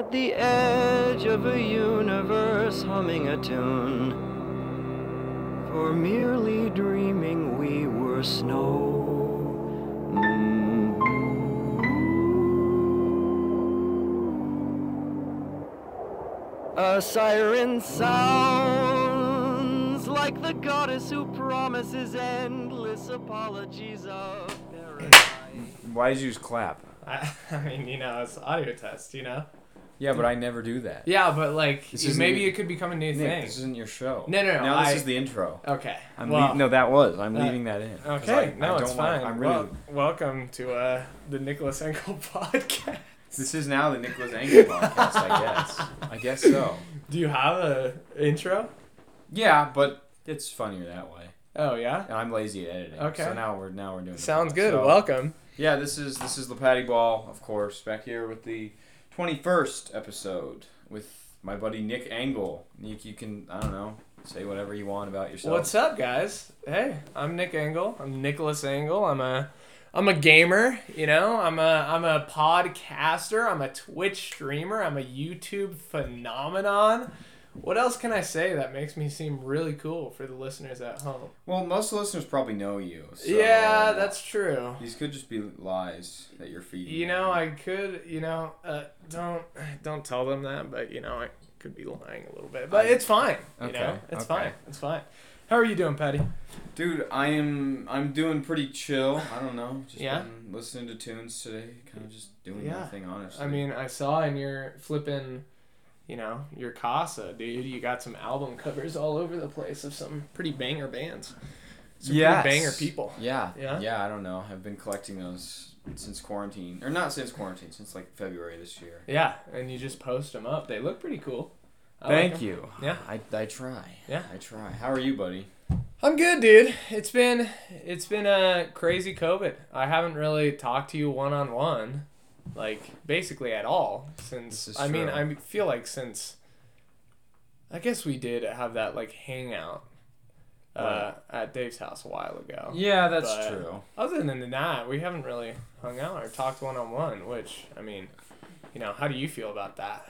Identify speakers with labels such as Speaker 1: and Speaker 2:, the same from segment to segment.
Speaker 1: at the edge of a universe humming a tune. For merely dreaming we were snow. Mm. A siren sounds like the goddess who promises endless apologies of paradise.
Speaker 2: Why did you just clap?
Speaker 3: I, I mean, you know, it's audio test, you know.
Speaker 2: Yeah, but I never do that.
Speaker 3: Yeah, but like
Speaker 2: This isn't-
Speaker 3: maybe it could become a new
Speaker 2: Nick,
Speaker 3: thing.
Speaker 2: this isn't your show.
Speaker 3: No, no, no,
Speaker 2: Now this is the intro.
Speaker 3: Okay.
Speaker 2: I'm
Speaker 3: well,
Speaker 2: no, that was. I'm
Speaker 3: uh,
Speaker 2: leaving that in. 'cause
Speaker 3: Okay,
Speaker 2: I- I
Speaker 3: no, it's
Speaker 2: don't
Speaker 3: fine.
Speaker 2: I'm really.
Speaker 3: Welcome to uh, the Nicholas Engel podcast.
Speaker 2: This is now the Nicholas Angle podcast. I guess. I guess so.
Speaker 3: Do you have a intro?
Speaker 2: Yeah, but it's funnier that way.
Speaker 3: Oh yeah.
Speaker 2: And I'm lazy at editing.
Speaker 3: Okay.
Speaker 2: So now we're now we're doing.
Speaker 3: Sounds good.
Speaker 2: So,
Speaker 3: Welcome.
Speaker 2: Yeah, this is this is the Patty Ball, of course, back here with the 21st episode with my buddy Nick Angle. Nick, you can I don't know say whatever you want about yourself.
Speaker 3: What's up, guys? Hey, I'm Nick Engel. I'm Nicholas Engel. I'm a I'm a gamer, you know. I'm a I'm a podcaster. I'm a Twitch streamer. I'm a YouTube phenomenon. What else can I say that makes me seem really cool for the listeners at home?
Speaker 2: Well, most listeners probably know you. So
Speaker 3: yeah, that's true.
Speaker 2: These could just be lies that you're feeding.
Speaker 3: You know, I could, you know, uh, don't don't tell them that, but you know, I could be lying a little bit, but it's fine. You
Speaker 2: Okay,
Speaker 3: know, it's
Speaker 2: okay.
Speaker 3: fine. It's fine. How are you doing, Patty?
Speaker 2: Dude, I am I'm doing pretty chill. I don't know. Just
Speaker 3: Yeah?
Speaker 2: been listening to tunes today, kind of just doing
Speaker 3: Yeah.
Speaker 2: nothing honestly.
Speaker 3: I mean, I saw in your flipping, you know, your casa, dude. You got some album covers all over the place of some pretty banger bands. Some
Speaker 2: Yes.
Speaker 3: pretty banger people.
Speaker 2: Yeah.
Speaker 3: Yeah?
Speaker 2: Yeah, I don't know. I've been collecting those since quarantine. Or not since quarantine, since like February this year.
Speaker 3: Yeah, and you just post them up. They look pretty cool. I like 'em.
Speaker 2: you.
Speaker 3: Yeah.
Speaker 2: I, I try.
Speaker 3: Yeah.
Speaker 2: I try. How are you, buddy?
Speaker 3: I'm good, dude. It's been it's been a crazy COVID. I haven't really talked to you one on one, like basically at all since. I mean,
Speaker 2: true.
Speaker 3: I feel like since. I guess we did have that like hangout, uh, at Dave's house a while ago.
Speaker 2: Yeah, that's
Speaker 3: But-
Speaker 2: true.
Speaker 3: Other than that, we haven't really hung out or talked one on one. Which I mean, you know, how do you feel about that?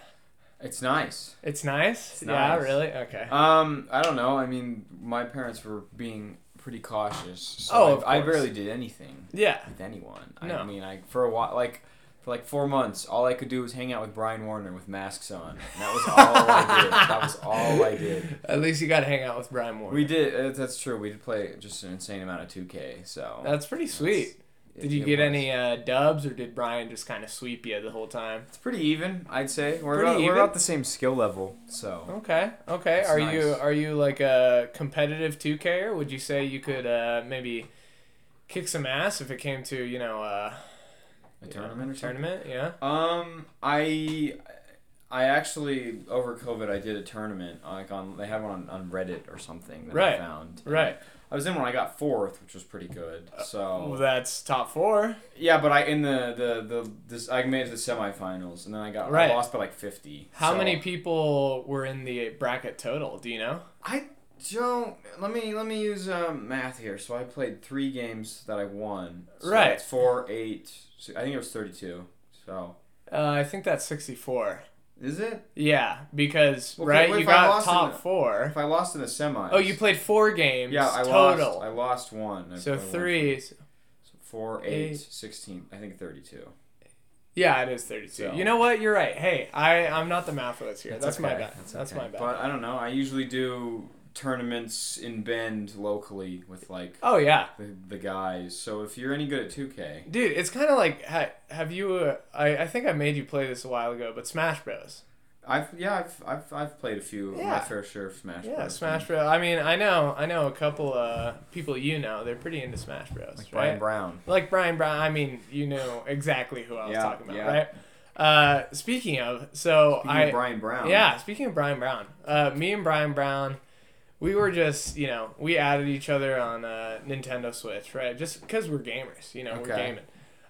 Speaker 2: It's nice.
Speaker 3: It's nice.
Speaker 2: It's
Speaker 3: yeah,
Speaker 2: nice.
Speaker 3: really. Okay.
Speaker 2: Um, I don't know. I mean, my parents were being pretty cautious. So
Speaker 3: Oh,
Speaker 2: I, I barely did anything
Speaker 3: yeah.
Speaker 2: with anyone.
Speaker 3: No.
Speaker 2: I mean, I for a while, like for like four months, all I could do was hang out with Brian Warner with masks on. And that was all I did. That was all I did.
Speaker 3: At least you got to hang out with Brian Warner.
Speaker 2: We did. Uh, that's true. We did play just an insane amount of 2K. So
Speaker 3: That's pretty sweet.
Speaker 2: it-
Speaker 3: Did you get
Speaker 2: was.
Speaker 3: any uh, dubs, or did Brian just kind of sweep you the whole time?
Speaker 2: It's pretty even, I'd say. We're
Speaker 3: Pretty
Speaker 2: about, we're about the same skill level. So
Speaker 3: Okay, okay.
Speaker 2: That's
Speaker 3: are you are you like a competitive two K, or would you say you could uh, maybe kick some ass if it came to you know uh,
Speaker 2: a
Speaker 3: you
Speaker 2: tournament
Speaker 3: know,
Speaker 2: or something.
Speaker 3: tournament? Yeah.
Speaker 2: Um, I, I actually over COVID I did a tournament like on they have one on, on Reddit or something that
Speaker 3: Right.
Speaker 2: I found.
Speaker 3: Right.
Speaker 2: I was in one. I got fourth, which was pretty good.
Speaker 3: Well,
Speaker 2: So
Speaker 3: that's top four.
Speaker 2: yeah, but I in the the the this I made it to the semifinals, and then I got
Speaker 3: Right.
Speaker 2: I lost by like fifty.
Speaker 3: How
Speaker 2: So-
Speaker 3: many people were in the bracket total? Do you know?
Speaker 2: I don't. Let me let me use um, math here. So I played three games that I won. So
Speaker 3: Right.
Speaker 2: It's four, eight. I think it was thirty-two. So
Speaker 3: Uh, I think that's sixty four.
Speaker 2: is it?
Speaker 3: Yeah, because
Speaker 2: Okay,
Speaker 3: right, you got top
Speaker 2: the-
Speaker 3: four.
Speaker 2: If I lost in the semis.
Speaker 3: Oh, you played four games.
Speaker 2: Yeah, I
Speaker 3: total.
Speaker 2: lost. I lost one. I-
Speaker 3: so three.
Speaker 2: So four, eight,
Speaker 3: Eight.
Speaker 2: 16, I think 32.
Speaker 3: Yeah, it is 32.
Speaker 2: So-
Speaker 3: You know what? You're right. Hey, I I'm not the math whiz here. That's, my
Speaker 2: okay.
Speaker 3: bad. That's,
Speaker 2: okay.
Speaker 3: my bad.
Speaker 2: But I don't know. I usually do tournaments in Bend locally with like
Speaker 3: oh yeah,
Speaker 2: the, the guys. So if you're any good at 2K,
Speaker 3: dude, it's kind of like ha, have you? Uh, I I think I made you play this a while ago, but Smash Bros.
Speaker 2: I've yeah, I've I've, I've played a few
Speaker 3: Yeah.
Speaker 2: my fair share of Smash.
Speaker 3: Yeah,
Speaker 2: Bros.
Speaker 3: Smash Bros. I mean, I know I know a couple uh people you know. They're pretty into Smash Bros.
Speaker 2: Like
Speaker 3: right?
Speaker 2: Brian Brown.
Speaker 3: Like Brian Brown. I mean, you know exactly who I was
Speaker 2: Yeah,
Speaker 3: talking about,
Speaker 2: yeah.
Speaker 3: right? Uh, speaking of, so
Speaker 2: Speaking
Speaker 3: I
Speaker 2: of Brian Brown.
Speaker 3: Yeah, speaking of Brian Brown, uh, me and Brian Brown, we were just, you know, we added each other on uh, Nintendo Switch, right? Just because we're gamers, you know, we're gaming.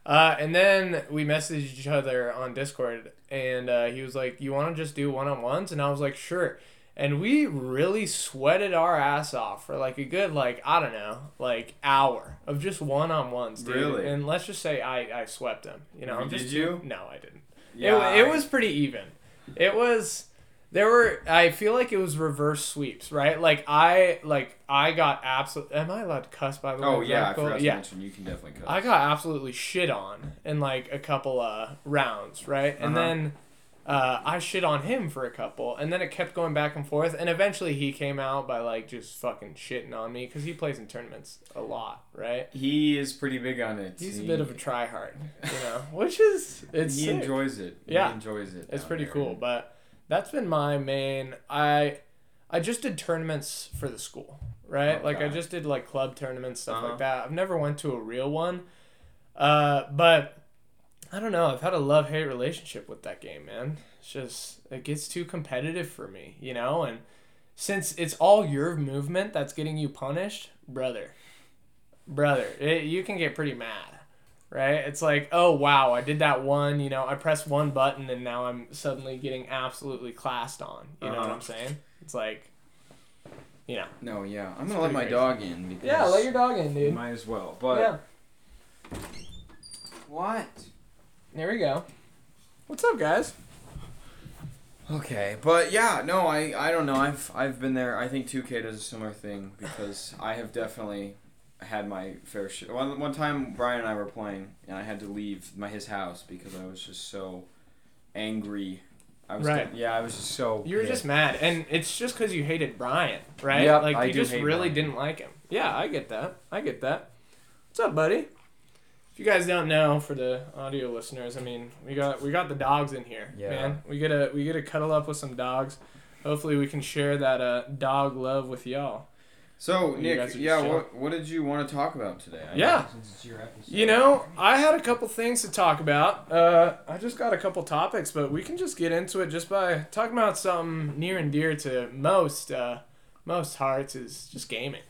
Speaker 3: Uh, and then we messaged each other on Discord, and uh, he was like, "You want to just do one on ones?" And I was like, "Sure." And we really sweated our ass off for like a good, like I don't know, like hour of just one on ones, dude.
Speaker 2: Really?
Speaker 3: And let's just say I I swept him. You know, I'm
Speaker 2: Did
Speaker 3: just
Speaker 2: you?
Speaker 3: No, I didn't.
Speaker 2: Yeah,
Speaker 3: it, it was pretty even. it was there were I feel like it was reverse sweeps, right? Like I like I got absolute. Am I allowed to cuss by the way?
Speaker 2: Oh yeah,
Speaker 3: cool?
Speaker 2: forgot to
Speaker 3: yeah.
Speaker 2: mention you can definitely cut.
Speaker 3: I got absolutely shit on in like a couple uh rounds, right? And
Speaker 2: Uh-huh.
Speaker 3: then uh, I shit on him for a couple, and then it kept going back and forth, and eventually he came out by like just fucking shitting on me because he plays in tournaments a lot, right?
Speaker 2: He is pretty big on it.
Speaker 3: He's a bit of a tryhard, you know, which is it's
Speaker 2: he
Speaker 3: sick.
Speaker 2: enjoys it.
Speaker 3: Yeah.
Speaker 2: he enjoys it.
Speaker 3: It's pretty
Speaker 2: there.
Speaker 3: cool, but that's been my main. I I just did tournaments for the school, right? Like I just did like club tournaments stuff
Speaker 2: Uh-huh.
Speaker 3: like that. I've never went to a real one, uh, but I don't know. I've had a love hate relationship with that game, man. It's just it gets too competitive for me, you know, and since it's all your movement that's getting you punished, brother, brother, it, you can get pretty mad right? It's like, oh wow, I did that one, you know, I pressed one button and now I'm suddenly getting absolutely classed on. You know what
Speaker 2: Uh-huh.
Speaker 3: I'm saying? It's like, you know.
Speaker 2: No, yeah, I'm gonna let my
Speaker 3: pretty
Speaker 2: dog in because
Speaker 3: Yeah, let your dog in, dude.
Speaker 2: might as well. But
Speaker 3: yeah,
Speaker 2: what?
Speaker 3: there we go. What's up, guys?
Speaker 2: Okay, but yeah, no, I I don't know. I've I've been there. I think 2K does a similar thing because I have definitely had my fair share. One one time, Brian and I were playing, and I had to leave my his house because I was just so angry. I was
Speaker 3: Right.
Speaker 2: yeah, I was just so.
Speaker 3: You were
Speaker 2: pissed.
Speaker 3: just mad, and it's just because you hated Brian, right?
Speaker 2: Yep,
Speaker 3: like
Speaker 2: I
Speaker 3: you just really
Speaker 2: Brian.
Speaker 3: didn't like him. Yeah, I get that. I get that. What's up, buddy? If you guys don't know, for the audio listeners, I mean, we got we got the dogs in here,
Speaker 2: Yeah.
Speaker 3: man. We get to we get to cuddle up with some dogs. Hopefully, we can share that uh, dog love with y'all.
Speaker 2: So
Speaker 3: You
Speaker 2: Nick,
Speaker 3: guys are just
Speaker 2: yeah, what what did you want to talk about today? I
Speaker 3: Yeah.
Speaker 2: know since it's your episode.
Speaker 3: You know, I had a couple things to talk about. Uh, I just got a couple topics, but we can just get into it just by talking about something near and dear to most uh, most hearts is just gaming.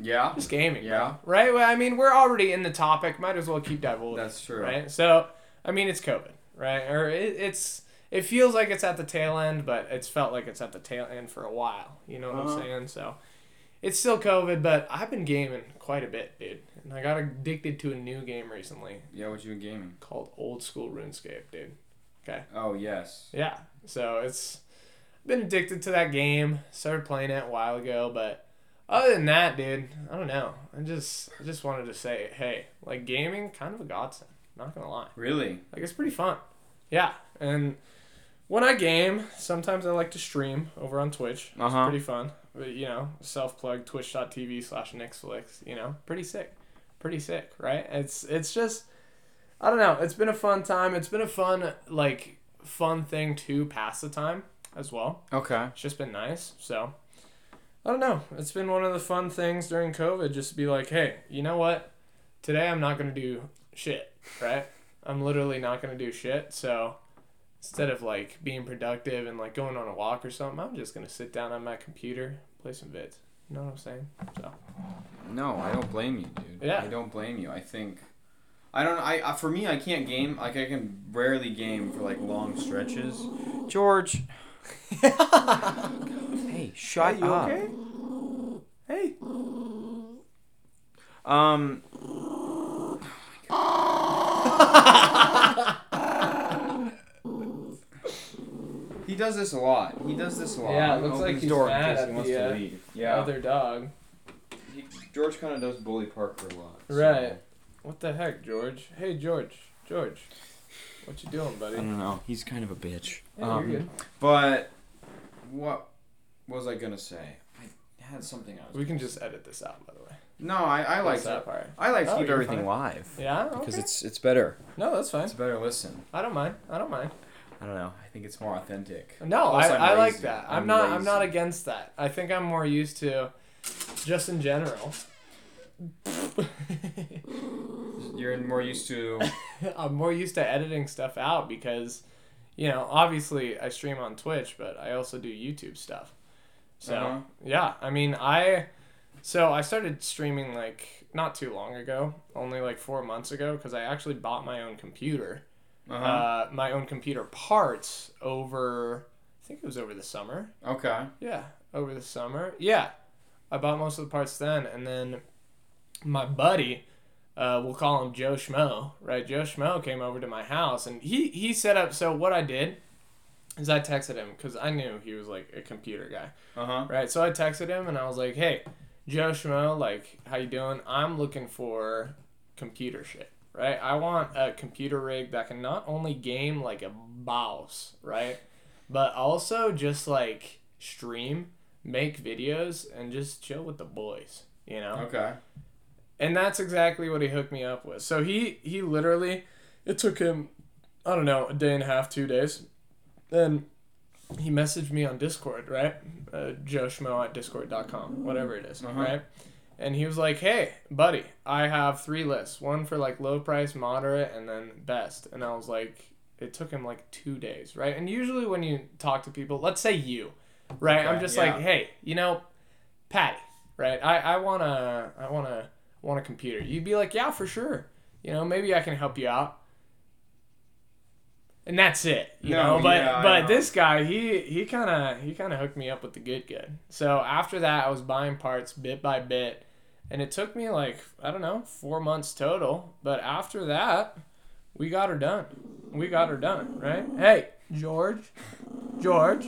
Speaker 2: Yeah,
Speaker 3: Just gaming,
Speaker 2: Yeah.
Speaker 3: bro. Right? Well, I mean, we're already in the topic. Might as well keep divulging.
Speaker 2: that's true.
Speaker 3: Right? So, I mean, it's COVID, right? Or it, it's it feels like it's at the tail end, but it's felt like it's at the tail end for a while. You know what
Speaker 2: Uh-huh.
Speaker 3: I'm saying? So, it's still COVID, but I've been gaming quite a bit, dude. And I got addicted to a new game recently
Speaker 2: Yeah, what you been gaming?
Speaker 3: called Old School RuneScape, dude. Okay.
Speaker 2: Oh yes.
Speaker 3: Yeah. So it's been addicted to that game. Started playing it a while ago, but other than that, dude, I don't know. I just I just wanted to say, hey, like gaming, kind of a godsend. Not gonna lie.
Speaker 2: Really?
Speaker 3: Like it's pretty fun. Yeah. And when I game, sometimes I like to stream over on Twitch. It's
Speaker 2: Uh-huh.
Speaker 3: pretty fun. But, you know, self plug twitch.tv slash Nixflix, you know, pretty sick. Pretty sick, right? It's it's just I don't know. It's been a fun time. It's been a fun like fun thing to pass the time as well.
Speaker 2: Okay.
Speaker 3: It's just been nice. So I don't know. It's been one of the fun things during COVID just to be like, hey, you know what? Today I'm not gonna do shit, right? I'm literally not gonna do shit. So instead of like being productive and like going on a walk or something, I'm just gonna sit down on my computer, play some vids. You know what I'm saying? So
Speaker 2: No, I don't blame you, dude.
Speaker 3: Yeah.
Speaker 2: I don't blame you. I think I don't I, I for me I can't game like I can rarely game for like long stretches. George. hey, shut
Speaker 3: Hey, you
Speaker 2: up.
Speaker 3: okay? Hey.
Speaker 2: Um He does this a lot. He does this a lot.
Speaker 3: Yeah, it looks like he's
Speaker 2: door
Speaker 3: mad at
Speaker 2: he wants
Speaker 3: the,
Speaker 2: to
Speaker 3: uh,
Speaker 2: leave. Yeah.
Speaker 3: Other dog.
Speaker 2: He, George kind of does bully Parker a lot. so-
Speaker 3: Right. What the heck, George? Hey, George. George. What you doing, buddy?
Speaker 2: I don't know. He's kind of a bitch.
Speaker 3: Yeah,
Speaker 2: Um,
Speaker 3: you're good.
Speaker 2: But what was I gonna say? I had something else.
Speaker 3: We can just edit this out, by the way.
Speaker 2: No, I, I like
Speaker 3: that part?
Speaker 2: I like to
Speaker 3: Oh,
Speaker 2: keep
Speaker 3: you're
Speaker 2: everything live
Speaker 3: Yeah.
Speaker 2: because
Speaker 3: okay.
Speaker 2: it's it's better.
Speaker 3: no, that's fine.
Speaker 2: It's a better listen.
Speaker 3: I don't mind. I don't mind.
Speaker 2: I don't know. I think it's more authentic.
Speaker 3: No,
Speaker 2: Plus,
Speaker 3: I,
Speaker 2: I'm
Speaker 3: like that. I'm,
Speaker 2: I'm
Speaker 3: not. I'm not against that. I think I'm more used to, just in general.
Speaker 2: You're more used to.
Speaker 3: I'm more used to editing stuff out because, you know, obviously I stream on Twitch, but I also do YouTube stuff. So
Speaker 2: Uh-huh.
Speaker 3: yeah, I mean I, so I started streaming like not too long ago, only like four months ago, because I actually bought my own computer,
Speaker 2: Uh-huh.
Speaker 3: uh, my own computer parts over, I think it was over the summer.
Speaker 2: okay.
Speaker 3: Yeah, over the summer. Yeah, I bought most of the parts then, and then my buddy, uh, we'll call him Joe Schmo, right? Joe Schmo came over to my house, and he he set up. So what I did is I texted him because I knew he was like a computer guy,
Speaker 2: Uh huh.
Speaker 3: right? So I texted him and I was like, "Hey, Joe Schmo, like, how you doing? I'm looking for computer shit, right? I want a computer rig that can not only game like a mouse, right, but also just like stream, make videos, and just chill with the boys, you know."
Speaker 2: Okay.
Speaker 3: and that's exactly what he hooked me up with. So he he literally, it took him, I don't know, a day and a half, two days, and he messaged me on Discord, right? Uh, Joe Schmo at discord.com, whatever it is,
Speaker 2: Uh-huh.
Speaker 3: right? And he was like, "Hey, buddy, I have three lists. One for like low price, moderate, and then best." And I was like, it took him like two days, right? And usually when you talk to people, let's say you, right? I'm just
Speaker 2: yeah.
Speaker 3: like, hey, you know, Patty, right? I I wanna I wanna want a computer. You'd be like, yeah, for sure. You know, maybe I can help you out. And that's it, you
Speaker 2: No,
Speaker 3: know. But
Speaker 2: yeah,
Speaker 3: but
Speaker 2: know.
Speaker 3: this guy, he he kind of he kind of hooked me up with the good good. So after that, I was buying parts bit by bit, and it took me like I don't know four months total. But after that, we got her done. We got her done, right? Hey, George, George,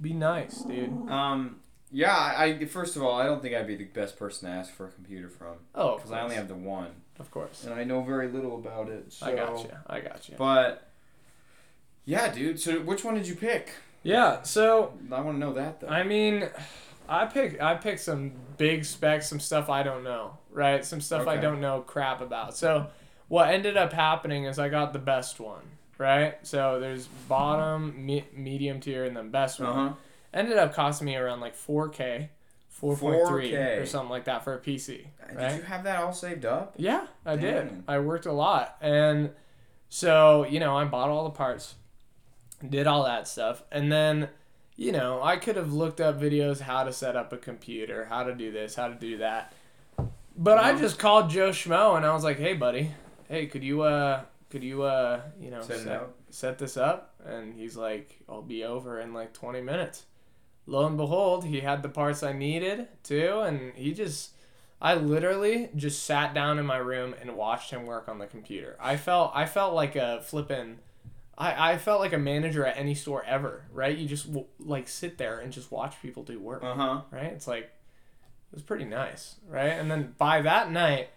Speaker 3: be nice, dude.
Speaker 2: Um. Yeah. I, first of all, I don't think I'd be the best person to ask for a computer from
Speaker 3: Oh,
Speaker 2: because I only have the one,
Speaker 3: of course.
Speaker 2: and I know very little about it. So.
Speaker 3: I got you. I got you.
Speaker 2: But. Yeah, dude. So which one did you pick?
Speaker 3: Yeah. So
Speaker 2: I want to know that though.
Speaker 3: I mean, I pick I picked some big specs, some stuff I don't know, right? Some stuff I don't know crap about. So what ended up happening is I got the best one, right? So there's bottom, me- medium tier, and then best one.
Speaker 2: Uh
Speaker 3: one.
Speaker 2: huh.
Speaker 3: Ended up costing me around like 4K, 4.3 or something like that for a PC, right?
Speaker 2: Did you have that all saved up?
Speaker 3: Yeah, I did. I worked a lot. And so, you know, I bought all the parts, did all that stuff. And then, you know, I could have looked up videos how to set up a computer, how to do this, how to do that. But I
Speaker 2: Uh-huh.
Speaker 3: just called Joe Schmo and I was like, "Hey, buddy. Hey, could you uh could you uh, you know,
Speaker 2: Set
Speaker 3: set, set this up?" And he's like, "I'll be over in like 20 minutes." Lo and behold, he had the parts I needed too, and he just I literally just sat down in my room and watched him work on the computer. I felt I felt like a flippin' I, I felt like a manager at any store ever, right? You just w- like sit there and just watch people do work,
Speaker 2: Uh huh.
Speaker 3: right? It's like it was pretty nice, right? And then by that night,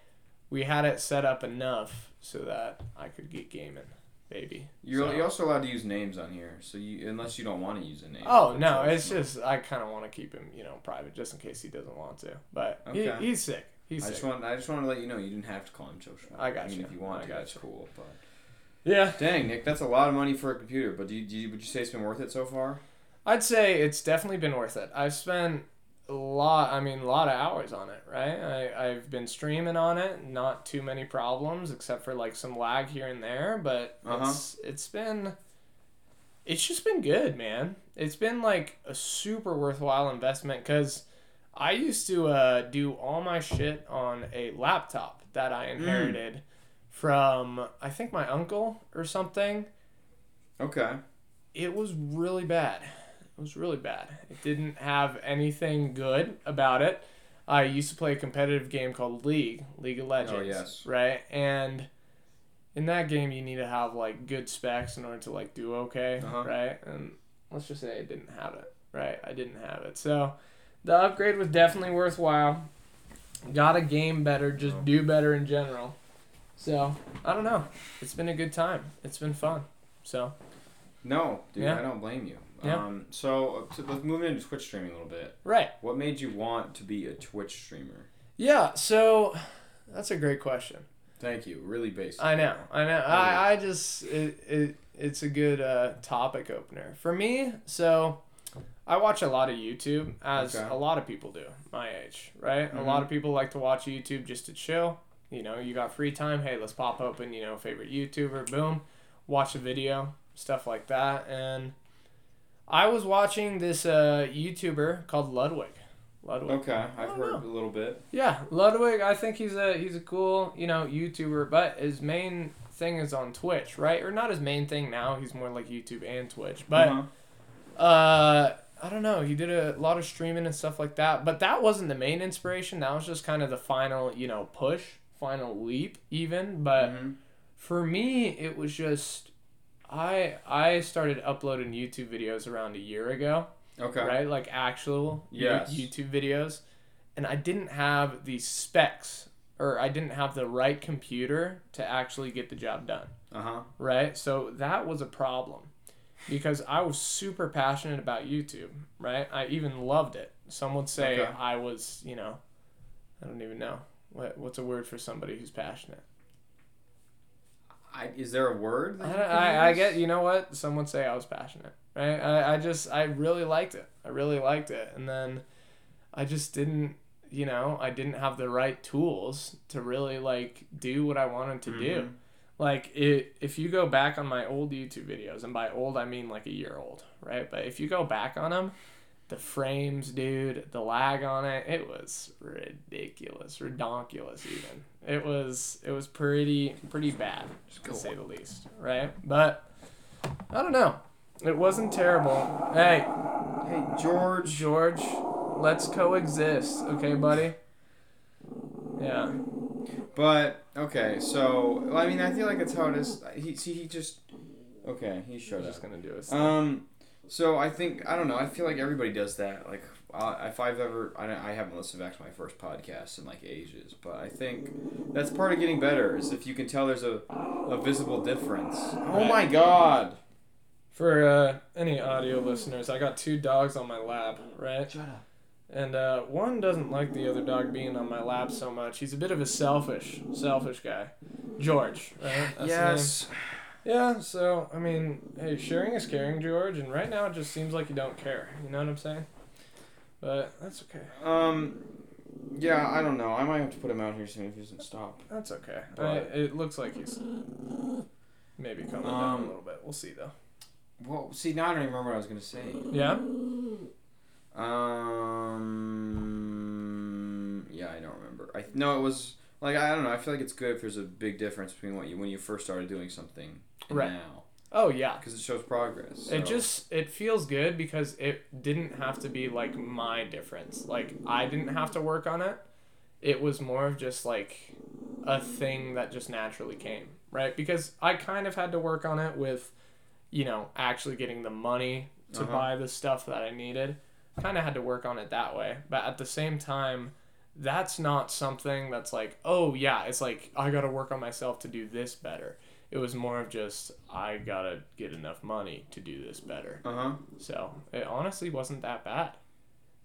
Speaker 3: we had it set up enough so that I could get gaming, baby.
Speaker 2: You're,
Speaker 3: So-
Speaker 2: you're also allowed to use names on here, so you unless you don't want to use a name.
Speaker 3: Oh no, it's
Speaker 2: Schmo.
Speaker 3: just I kind of want to keep him, you know, private just in case he doesn't want to. But
Speaker 2: Okay.
Speaker 3: he, he's sick. He's
Speaker 2: I
Speaker 3: sick.
Speaker 2: just want I just want to let you know you didn't have to call him Joe Schmo.
Speaker 3: I got
Speaker 2: I mean,
Speaker 3: you.
Speaker 2: if you want
Speaker 3: I
Speaker 2: to,
Speaker 3: got
Speaker 2: that's
Speaker 3: you.
Speaker 2: cool. But
Speaker 3: yeah,
Speaker 2: dang, Nick, that's a lot of money for a computer. But do you, do you, would you say it's been worth it so far?
Speaker 3: I'd say it's definitely been worth it. I've spent a lot. I mean, a lot of hours on it. Right. I I've been streaming on it. Not too many problems except for like some lag here and there. But
Speaker 2: Uh-huh.
Speaker 3: it's it's been. It's just been good, man. It's been like a super worthwhile investment because I used to uh, do all my shit on a laptop that I inherited from I think my uncle or something
Speaker 2: Okay.
Speaker 3: it was really bad. It was really bad. It didn't have anything good about it. I used to play a competitive game called League, League of Legends.
Speaker 2: Oh, yes.
Speaker 3: Right? And in that game you need to have like good specs in order to like do okay,
Speaker 2: Uh-huh.
Speaker 3: right? And let's just say I didn't have it, right? I didn't have it. So the upgrade was definitely worthwhile. Got a game better, just
Speaker 2: Oh.
Speaker 3: do better in general. So, I don't know. It's been a good time. It's been fun. So,
Speaker 2: No, dude,
Speaker 3: Yeah.
Speaker 2: I don't blame you.
Speaker 3: Yeah.
Speaker 2: Um, so, so let's move into Twitch streaming a little bit.
Speaker 3: right.
Speaker 2: What made you want to be a Twitch streamer?
Speaker 3: Yeah, so that's a great question.
Speaker 2: Thank you. Really basic.
Speaker 3: I know, I know. I, I just it, it it's a good uh, topic opener for me. So I watch a lot of YouTube, as
Speaker 2: Okay.
Speaker 3: a lot of people do my age, right? A lot of people like to watch YouTube just to chill. You know, you got free time. Hey, let's pop open. You know, favorite YouTuber. Boom, watch a video, stuff like that. And I was watching this uh, YouTuber called Ludwig. Ludwig.
Speaker 2: Okay, I've heard
Speaker 3: know.
Speaker 2: a little bit.
Speaker 3: Yeah, Ludwig. I think he's a he's a cool you know YouTuber, but his main thing is on Twitch, right? Or not his main thing now. He's more like YouTube and Twitch. But
Speaker 2: Uh-huh.
Speaker 3: uh, I don't know. He did a lot of streaming and stuff like that. But that wasn't the main inspiration. That was just kind of the final you know push, final leap even. But
Speaker 2: Mhm.
Speaker 3: for me, it was just I I started uploading YouTube videos around a year ago,
Speaker 2: Okay.
Speaker 3: right? Like actual
Speaker 2: Yes.
Speaker 3: YouTube videos, and I didn't have the specs or I didn't have the right computer to actually get the job done,
Speaker 2: Uh huh.
Speaker 3: right? So that was a problem because I was super passionate about YouTube, right? I even loved it. Some would say
Speaker 2: Okay.
Speaker 3: I was, you know, I don't even know what what's a word for somebody who's passionate.
Speaker 2: I, is there a word?
Speaker 3: I, I, I get you know what? Someone say I was passionate. Right? I, I just I really liked it. I really liked it. And then I just didn't you know I didn't have the right tools to really like do what I wanted to do.
Speaker 2: Mhm.
Speaker 3: like it, if you go back on my old YouTube videos and by old I mean like a year old right? But if you go back on them the frames dude the lag on it it was ridiculous redonkulous even it was it was pretty pretty bad to say the least right but i don't know it wasn't terrible hey
Speaker 2: Hey, George.
Speaker 3: george let's coexist okay buddy yeah
Speaker 2: But okay, so I mean, I feel like it's how it is. He see, he just okay. He showed
Speaker 3: i'm
Speaker 2: up.
Speaker 3: just gonna do it
Speaker 2: Um, so I think I don't know. I feel like everybody does that. Like, uh, if I've ever, I, I haven't listened back to my first podcast in like ages, but I think that's part of getting better. Is if you can tell there's a, a visible difference. Oh my God!
Speaker 3: For uh, any audio listeners, I got two dogs on my lap, right?
Speaker 2: Shut up.
Speaker 3: And uh, one doesn't like the other dog being on my lap so much. He's a bit of a selfish, selfish guy. George, right? That's
Speaker 2: yes.
Speaker 3: Yeah, so, I mean, hey, sharing is caring, George, and right now it just seems like you don't care. You know what I'm saying? But that's okay.
Speaker 2: Um. Yeah, I don't know. I might have to put him out here soon if he doesn't stop.
Speaker 3: That's okay. I,
Speaker 2: But-
Speaker 3: it looks like he's maybe coming down
Speaker 2: Um,
Speaker 3: a little bit. We'll see, though.
Speaker 2: Well, see, now I don't even remember what I was gonna say.
Speaker 3: Yeah?
Speaker 2: Um. Yeah, I don't remember. I no, it was like I don't know. I feel like it's good if there's a big difference between what you when you first started doing something
Speaker 3: Right.
Speaker 2: now
Speaker 3: Oh, yeah.
Speaker 2: because it shows progress.
Speaker 3: It just it feels good because it didn't have to be like my difference. Like I didn't have to work on it. It was more of just like a thing that just naturally came, right? Because I kind of had to work on it with you know, actually getting the money to
Speaker 2: Uh-huh.
Speaker 3: buy the stuff that I needed. Kind of had to work on it that way. But at the same time, that's not something that's like, oh yeah, it's like I got to work on myself to do this better. It was more of just I got to get enough money to do this better.
Speaker 2: Uh huh.
Speaker 3: So, it honestly wasn't that bad.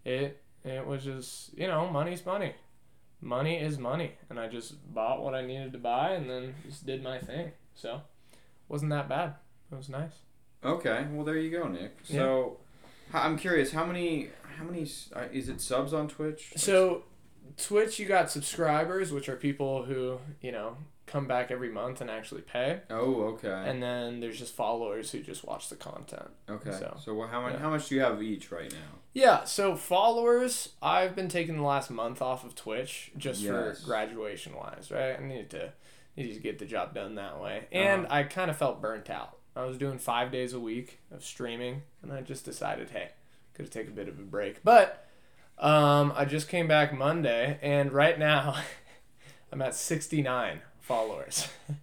Speaker 3: It it was just, you know, money's money. Money is money, and I just bought what I needed to buy and then just did my thing. So, wasn't that bad. It was nice.
Speaker 2: Okay. Well, there you go, Nick. So, I'm curious. How many? How many? uh, Is it subs on Twitch?
Speaker 3: So, Twitch, you got subscribers, which are people who, you know, come back every month and actually pay.
Speaker 2: Oh, okay.
Speaker 3: And then there's just followers who just watch the content.
Speaker 2: okay. So,
Speaker 3: so,
Speaker 2: how much?
Speaker 3: yeah.
Speaker 2: How much do you have each right now?
Speaker 3: Yeah, so followers, I've been taking the last month off of Twitch just
Speaker 2: Yes.
Speaker 3: for graduation wise, right? I needed to needed to get the job done that way. And
Speaker 2: Uh-huh.
Speaker 3: I kind of felt burnt out. I was doing five days a week of streaming and I just decided, hey, could to take a bit of a break. But um, I just came back Monday and right now I'm at sixty nine followers.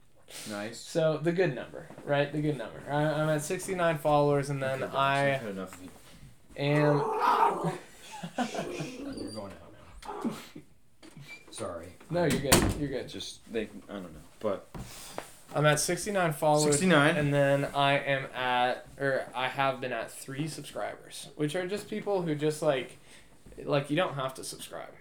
Speaker 2: Nice.
Speaker 3: So the good number, right? The good number. I, I'm at 69 followers, and then I
Speaker 2: Had enough.
Speaker 3: am.
Speaker 2: You're going out now. Sorry.
Speaker 3: No, you're good. You're good.
Speaker 2: Just they. I don't know. But
Speaker 3: I'm at 69 followers.
Speaker 2: 69.
Speaker 3: And then I am at, or I have been at three subscribers, which are just people who just like, like you don't have to subscribe,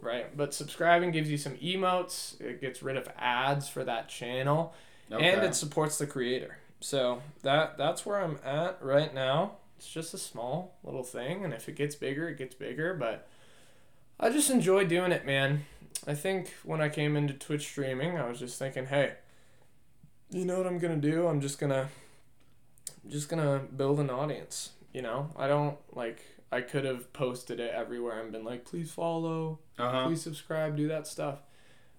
Speaker 3: right? But subscribing gives you some emotes. It gets rid of ads for that channel,
Speaker 2: okay.
Speaker 3: and it supports the creator. So that that's where I'm at right now. It's just a small little thing, and if it gets bigger, it gets bigger. But I just enjoy doing it, man. I think when I came into Twitch streaming, I was just thinking, hey, you know what I'm gonna do? I'm just gonna I'm just gonna build an audience. You know, I don't like I could have posted it everywhere and been like, please follow,
Speaker 2: Uh huh.
Speaker 3: please subscribe, do that stuff.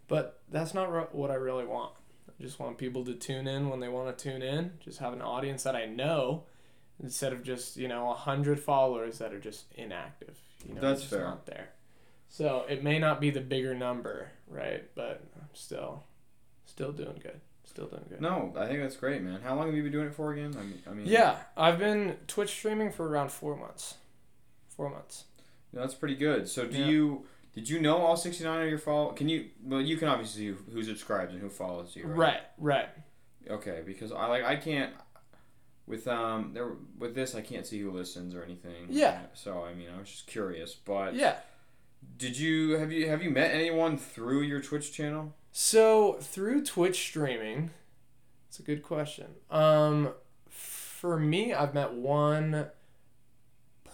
Speaker 3: But that's not re- what I really want. I just want people to tune in when they want to tune in. Just have an audience that I know, instead of just you know a hundred followers that are just inactive. You know,
Speaker 2: That's fair.
Speaker 3: Not there. So it may not be the bigger number, right? But I'm still, still doing good. Still doing good.
Speaker 2: No, I think that's great, man. How long have you been doing it for again? I mean, I mean
Speaker 3: Yeah, I've been Twitch streaming for around four months. Four months.
Speaker 2: No, that's pretty good. So do
Speaker 3: Yeah.
Speaker 2: you did you know all 69 of your follow? Can you well you can obviously see who, who subscribes and who follows you, right?
Speaker 3: Right, right.
Speaker 2: Okay, because I like I can't with um there with this I can't see who listens or anything.
Speaker 3: Yeah.
Speaker 2: So I mean I was just curious, but
Speaker 3: Yeah.
Speaker 2: did you have you have you met anyone through your Twitch channel?
Speaker 3: So through Twitch streaming, it's a good question. Um, for me, I've met one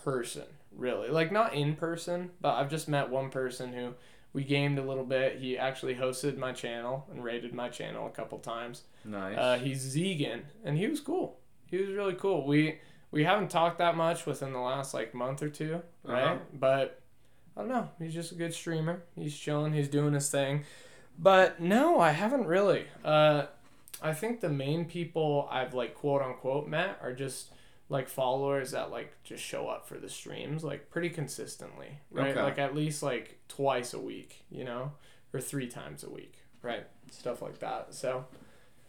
Speaker 3: person really, like not in person, but I've just met one person who we gamed a little bit. He actually hosted my channel and rated my channel a couple times.
Speaker 2: Nice.
Speaker 3: Uh, he's Zegan, and he was cool. He was really cool. We we haven't talked that much within the last like month or two, right?
Speaker 2: Uh-huh.
Speaker 3: But I don't know. He's just a good streamer. He's chilling. He's doing his thing. But no, I haven't really. Uh, I think the main people I've like quote unquote met are just like followers that like just show up for the streams like pretty consistently, right?
Speaker 2: Okay.
Speaker 3: Like at least like twice a week, you know, or three times a week, right? Stuff like that. So.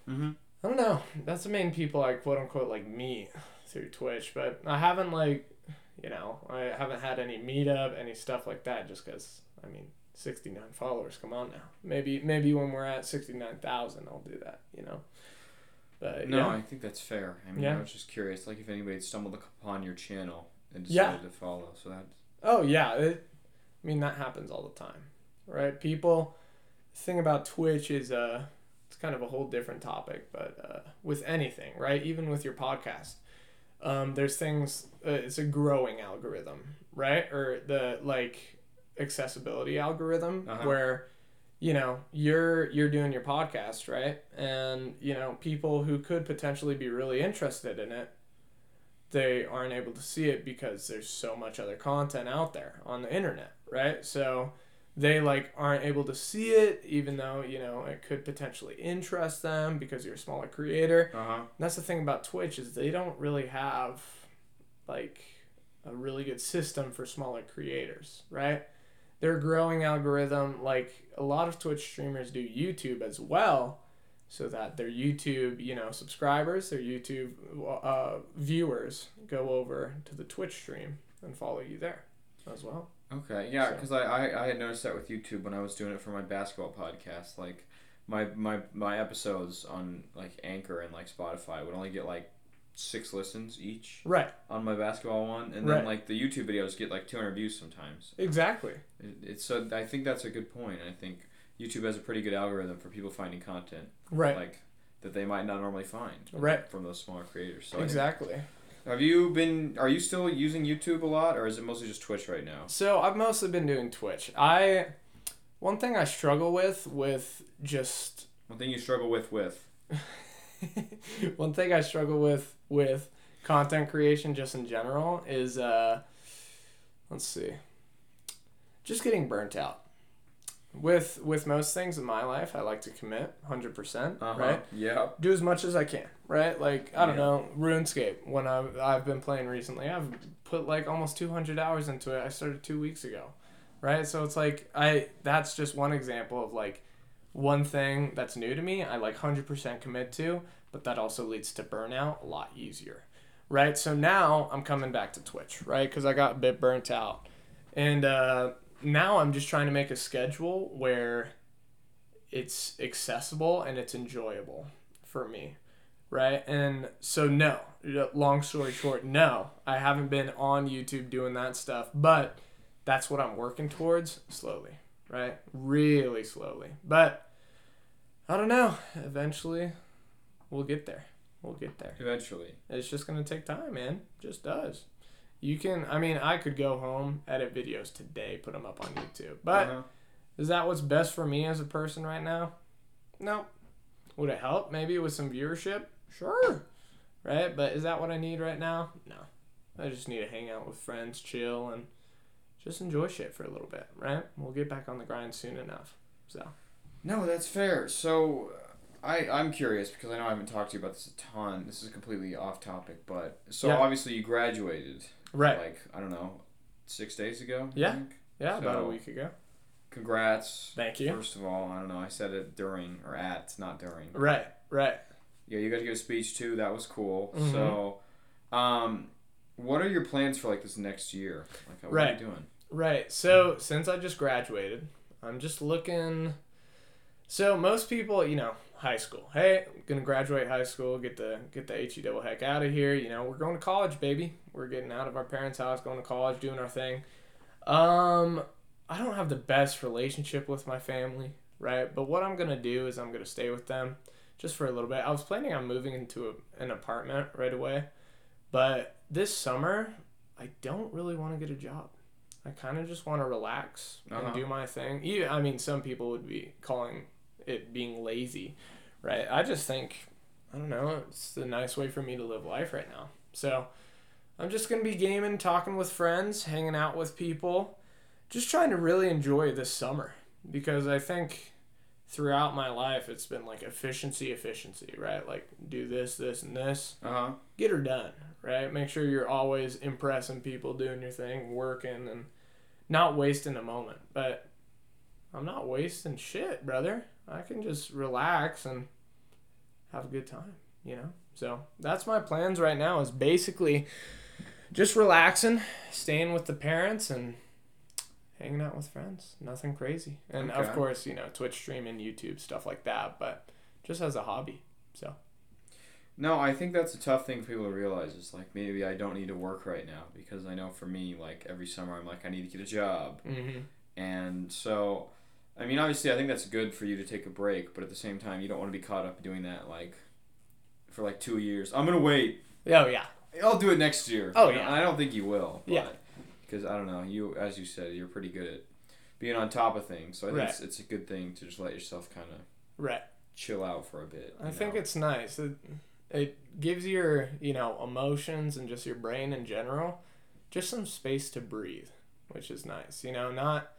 Speaker 2: mm-hmm.
Speaker 3: I don't know. That's the main people I quote unquote like meet through Twitch, but I haven't like, you know, I haven't had any meetup, any stuff like that, just because I mean, sixty nine followers. Come on now. Maybe maybe when we're at sixty nine thousand, I'll do that. You know. But
Speaker 2: No,
Speaker 3: yeah,
Speaker 2: I think that's fair. I mean,
Speaker 3: Yeah.
Speaker 2: I was just curious, like if anybody stumbled upon your channel and
Speaker 3: Yeah.
Speaker 2: decided to follow. So that
Speaker 3: Oh yeah, it, I mean that happens all the time, right? People. The thing about Twitch is uh, it's kind of a whole different topic, but uh, with anything, right? Even with your podcast, um, there's things. Uh, it's a growing algorithm, right? Or the like accessibility algorithm
Speaker 2: Uh-huh.
Speaker 3: where you know you're you're doing your podcast right and you know people who could potentially be really interested in it they aren't able to see it because there's so much other content out there on the internet right so they like aren't able to see it even though you know it could potentially interest them because you're a smaller creator
Speaker 2: uh huh.
Speaker 3: that's the thing about Twitch is they don't really have like a really good system for smaller creators, right? Their growing algorithm, like a lot of Twitch streamers do YouTube as well, so that their YouTube, you know, subscribers, their YouTube uh, viewers go over to the Twitch stream and follow you there as well.
Speaker 2: Okay, yeah,
Speaker 3: So-
Speaker 2: because I, I, I had noticed that with YouTube when I was doing it for my basketball podcast. Like, my, my my episodes on like Anchor and like Spotify would only get like six listens each
Speaker 3: Right.
Speaker 2: on my basketball one, and
Speaker 3: Right.
Speaker 2: then like the YouTube videos get like 200 views sometimes.
Speaker 3: Exactly.
Speaker 2: It, it's so I think that's a good point. I think YouTube has a pretty good algorithm for people finding content
Speaker 3: Right.
Speaker 2: like that they might not normally find
Speaker 3: Right.
Speaker 2: from those smaller creators. So think-
Speaker 3: exactly.
Speaker 2: have you been? Are you still using YouTube a lot, or is it mostly just Twitch right now?
Speaker 3: So I've mostly been doing Twitch. I one thing I struggle with with just
Speaker 2: One thing you struggle with with
Speaker 3: one thing I struggle with with content creation just in general is uh let's see. Just getting burnt out. With with most things in my life, I like to commit 100%,
Speaker 2: uh
Speaker 3: right?
Speaker 2: Yeah.
Speaker 3: do as much as I can, right? Like I don't
Speaker 2: Yeah.
Speaker 3: know, RuneScape. When I've I've been playing recently, I've put like almost two hundred hours into it. I started two weeks ago, right? So it's like I that's just one example of like one thing that's new to me. I like hundred percent commit to, but that also leads to burnout a lot easier, right? So now I'm coming back to Twitch, right? Because I got a bit burnt out, and uh, now I'm just trying to make a schedule where it's accessible and it's enjoyable for me right and so no long story short no i haven't been on youtube doing that stuff but that's what i'm working towards slowly right really slowly but i don't know eventually we'll get there we'll get there
Speaker 2: Eventually.
Speaker 3: it's just gonna take time man just does you can i mean i could go home edit videos today put them up on youtube but
Speaker 2: Uh-huh.
Speaker 3: is that what's best for me as a person right now? No. Would it help maybe with some viewership? Sure. Right? But is that what I need right now? No. I just need to hang out with friends, chill, and just enjoy shit for a little bit, right? We'll get back on the grind soon enough. So,
Speaker 2: No, that's fair. So, uh, I I'm curious because I know I haven't talked to you about this a ton. This is completely off topic, but so
Speaker 3: Yeah.
Speaker 2: obviously you graduated
Speaker 3: right.
Speaker 2: like I don't know, six days ago. I
Speaker 3: Yeah.
Speaker 2: think?
Speaker 3: yeah, about a week ago.
Speaker 2: Congrats.
Speaker 3: Thank you.
Speaker 2: First of all, I don't know. I said it during or at, not during.
Speaker 3: Right. right.
Speaker 2: Yeah, you got to give a speech too. That was cool.
Speaker 3: Mhm.
Speaker 2: So, um, what are your plans for like this next year? Like, what are you doing?
Speaker 3: Right. So since I just graduated, I'm just looking. So most people, you know, high school. Hey, I'm gonna graduate high school, get the get the he double heck out of here. You know, we're going to college, baby. We're getting out of our parents' house, going to college, doing our thing. Um, I don't have the best relationship with my family, right? But what I'm gonna do is I'm gonna stay with them just for a little bit. I was planning on moving into a, an apartment right away, but this summer I don't really want to get a job. I kind of just want to relax
Speaker 2: Uh-huh.
Speaker 3: and do my thing. Even, I mean, some people would be calling it being lazy, right? I just think, I don't know, it's the nice way for me to live life right now. So I'm just going to be gaming, talking with friends, hanging out with people, just trying to really enjoy this summer because I think throughout my life it's been like efficiency, efficiency, right? Like do this, this, and this
Speaker 2: Uh huh.
Speaker 3: get her done, right? Make sure you're always impressing people, doing your thing, working, and not wasting a moment. But I'm not wasting shit, brother. I can just relax and have a good time, you know? So that's my plans right now is basically just relaxing, staying with the parents, and hanging out with friends. Nothing crazy. And of course, you know, Twitch streaming, YouTube, stuff like that, but just as a hobby. So.
Speaker 2: No, I think that's a tough thing for people to realize. Is like maybe I don't need to work right now because I know for me, like every summer, I'm like I need to get a job,
Speaker 3: Mm-hmm.
Speaker 2: and so, I mean, obviously, I think that's good for you to take a break, but at the same time, you don't want to be caught up doing that like for like two years. I'm gonna wait.
Speaker 3: Oh yeah.
Speaker 2: I'll do it next year.
Speaker 3: Oh, yeah.
Speaker 2: I don't think you will. But,
Speaker 3: Yeah.
Speaker 2: Because I don't know, you as you said, you're pretty good at being on top of things. So I think
Speaker 3: Right.
Speaker 2: it's, it's a good thing to just let yourself kind of
Speaker 3: Right.
Speaker 2: chill out for a bit.
Speaker 3: I think
Speaker 2: know?
Speaker 3: it's nice. It, it gives your, you know, emotions and just your brain in general just some space to breathe, which is nice. You know, not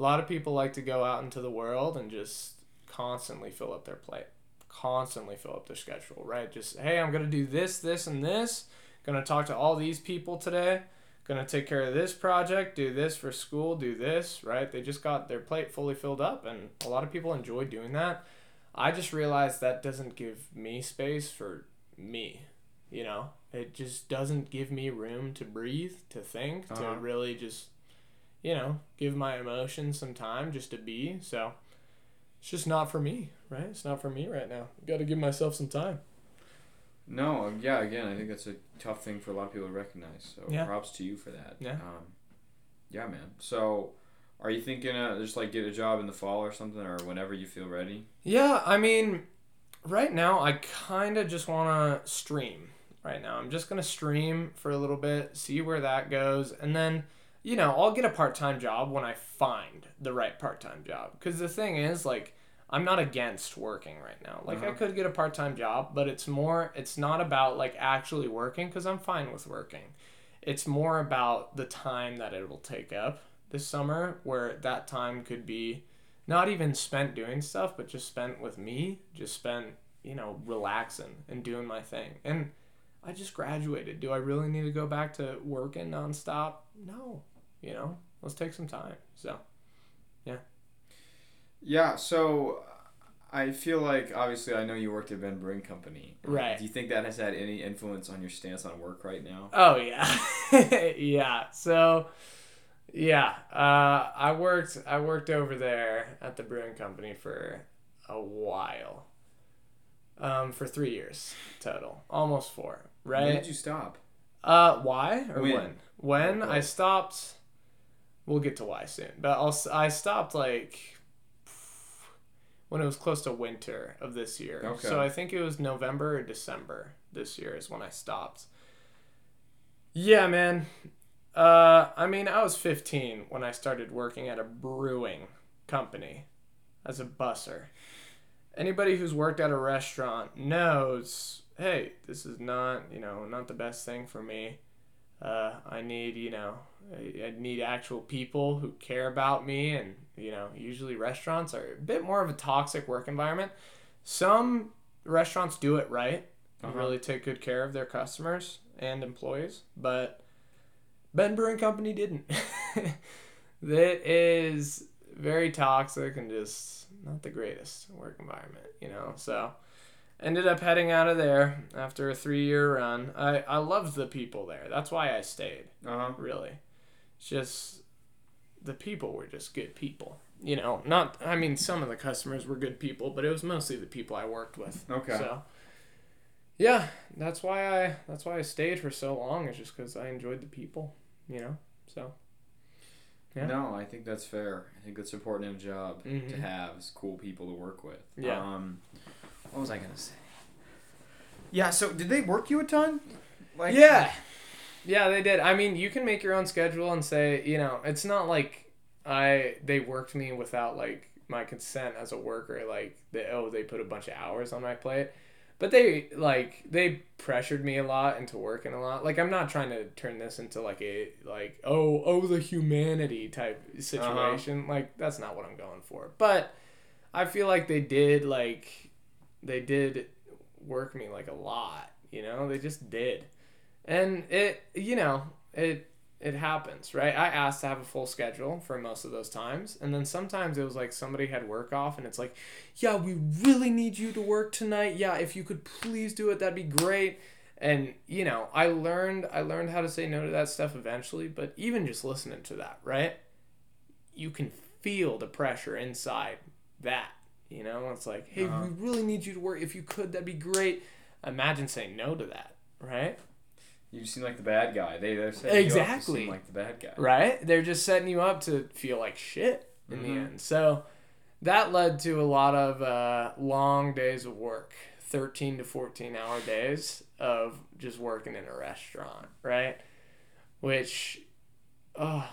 Speaker 3: a lot of people like to go out into the world and just constantly fill up their plate, constantly fill up their schedule, right? Just, hey, I'm going to do this, this, and this. Going to talk to all these people today. Going to take care of this project, do this for school, do this, right? They just got their plate fully filled up, and a lot of people enjoy doing that. I just realized that doesn't give me space for me. You know, it just doesn't give me room to breathe, to think,
Speaker 2: Uh-huh.
Speaker 3: to really just, you know, give my emotions some time just to be. So it's just not for me, right? It's not for me right now. Got to give myself some time.
Speaker 2: No, yeah, again, I think that's a tough thing for a lot of people to recognize. So
Speaker 3: Yeah.
Speaker 2: props to you for that.
Speaker 3: Yeah.
Speaker 2: Um, yeah, man. So are you thinking uh, just like get a job in the fall or something or whenever you feel ready?
Speaker 3: Yeah, I mean, right now I kind of just want to stream. Right now, I'm just gonna stream for a little bit, see where that goes, and then, you know, I'll get a part time job when I find the right part time job. Because the thing is, like, I'm not against working right now. Like, I
Speaker 2: Uh-huh.
Speaker 3: could get a part time job, but it's more, it's not about like actually working because I'm fine with working. It's more about the time that it will take up this summer, where that time could be not even spent doing stuff, but just spent with me, just spent, you know, relaxing and doing my thing. And I just graduated. Do I really need to go back to working nonstop? No. You know, let's take some time. So,
Speaker 2: Yeah, Yeah. so I feel like obviously I know you worked at Bend Brewing Company.
Speaker 3: Right.
Speaker 2: Do you think that has had any influence on your stance on work right now?
Speaker 3: oh yeah. yeah. So, yeah, uh, I worked I worked over there at the brewing company for a while. Um, for 3 years total. Almost 4, right?
Speaker 2: When did you stop?
Speaker 3: Uh, why or
Speaker 2: When?
Speaker 3: when? When, I stopped. We'll get to why soon, but I'll. I stopped like when it was close to winter of this year.
Speaker 2: Okay.
Speaker 3: So I think it was November or December this year is when I stopped. Yeah, man. Uh, I mean, I was 15 when I started working at a brewing company as a busser. Anybody who's worked at a restaurant knows, hey, this is not, you know, not the best thing for me. Uh, I need, you know, I, I need actual people who care about me, and you know, usually restaurants are a bit more of a toxic work environment. Some restaurants do it right, and
Speaker 2: Uh-huh.
Speaker 3: really take good care of their customers and employees, but Bend Brewing Company didn't. that is very toxic and just not the greatest work environment, you know. So ended up heading out of there after a three year run. I, I loved the people there. That's why I stayed,
Speaker 2: Uh huh.
Speaker 3: really. It's just the people were just good people. You know, not, I mean, some of the customers were good people, but it was mostly the people I worked with.
Speaker 2: Okay.
Speaker 3: So, yeah, that's why I, that's why I stayed for so long, is just because I enjoyed the people, you know? So, Yeah.
Speaker 2: No, I think that's fair. I think that's important in a job to
Speaker 3: Mhm.
Speaker 2: have is cool people to work with.
Speaker 3: Yeah.
Speaker 2: Um, what was I gonna say? Yeah. So did they work you a ton? Like
Speaker 3: yeah. Yeah, they did. I mean, you can make your own schedule and say, you know, it's not like I they worked me without like my consent as a worker like they, oh, they put a bunch of hours on my plate. But they like they pressured me a lot into working a lot. Like I'm not trying to turn this into like a like oh, oh the humanity type uh-huh. situation. Like that's not what I'm going for. But I feel like they did like they did work me like a lot, you know? They just did. And it you know it it happens right? I asked to have a full schedule for most of those times and then sometimes it was like somebody had work off and it's like yeah we really need you to work tonight. Yeah if you could please do it that'd be great. And you know i learned i learned how to say no to that stuff eventually but even just listening to that right? You can feel the pressure inside that you know it's like hey
Speaker 2: Uh-huh.
Speaker 3: we really need you to work if you could that'd be great imagine saying no to that right
Speaker 2: You seem like the bad guy. They they're setting you up to
Speaker 3: Exactly.
Speaker 2: seem like the bad guy.
Speaker 3: right? They're just setting you up to feel like shit in
Speaker 2: Mhm.
Speaker 3: the end. So that led to a lot of uh, long days of work 13 to 14 hour days of just working in a restaurant, right? Which, oh.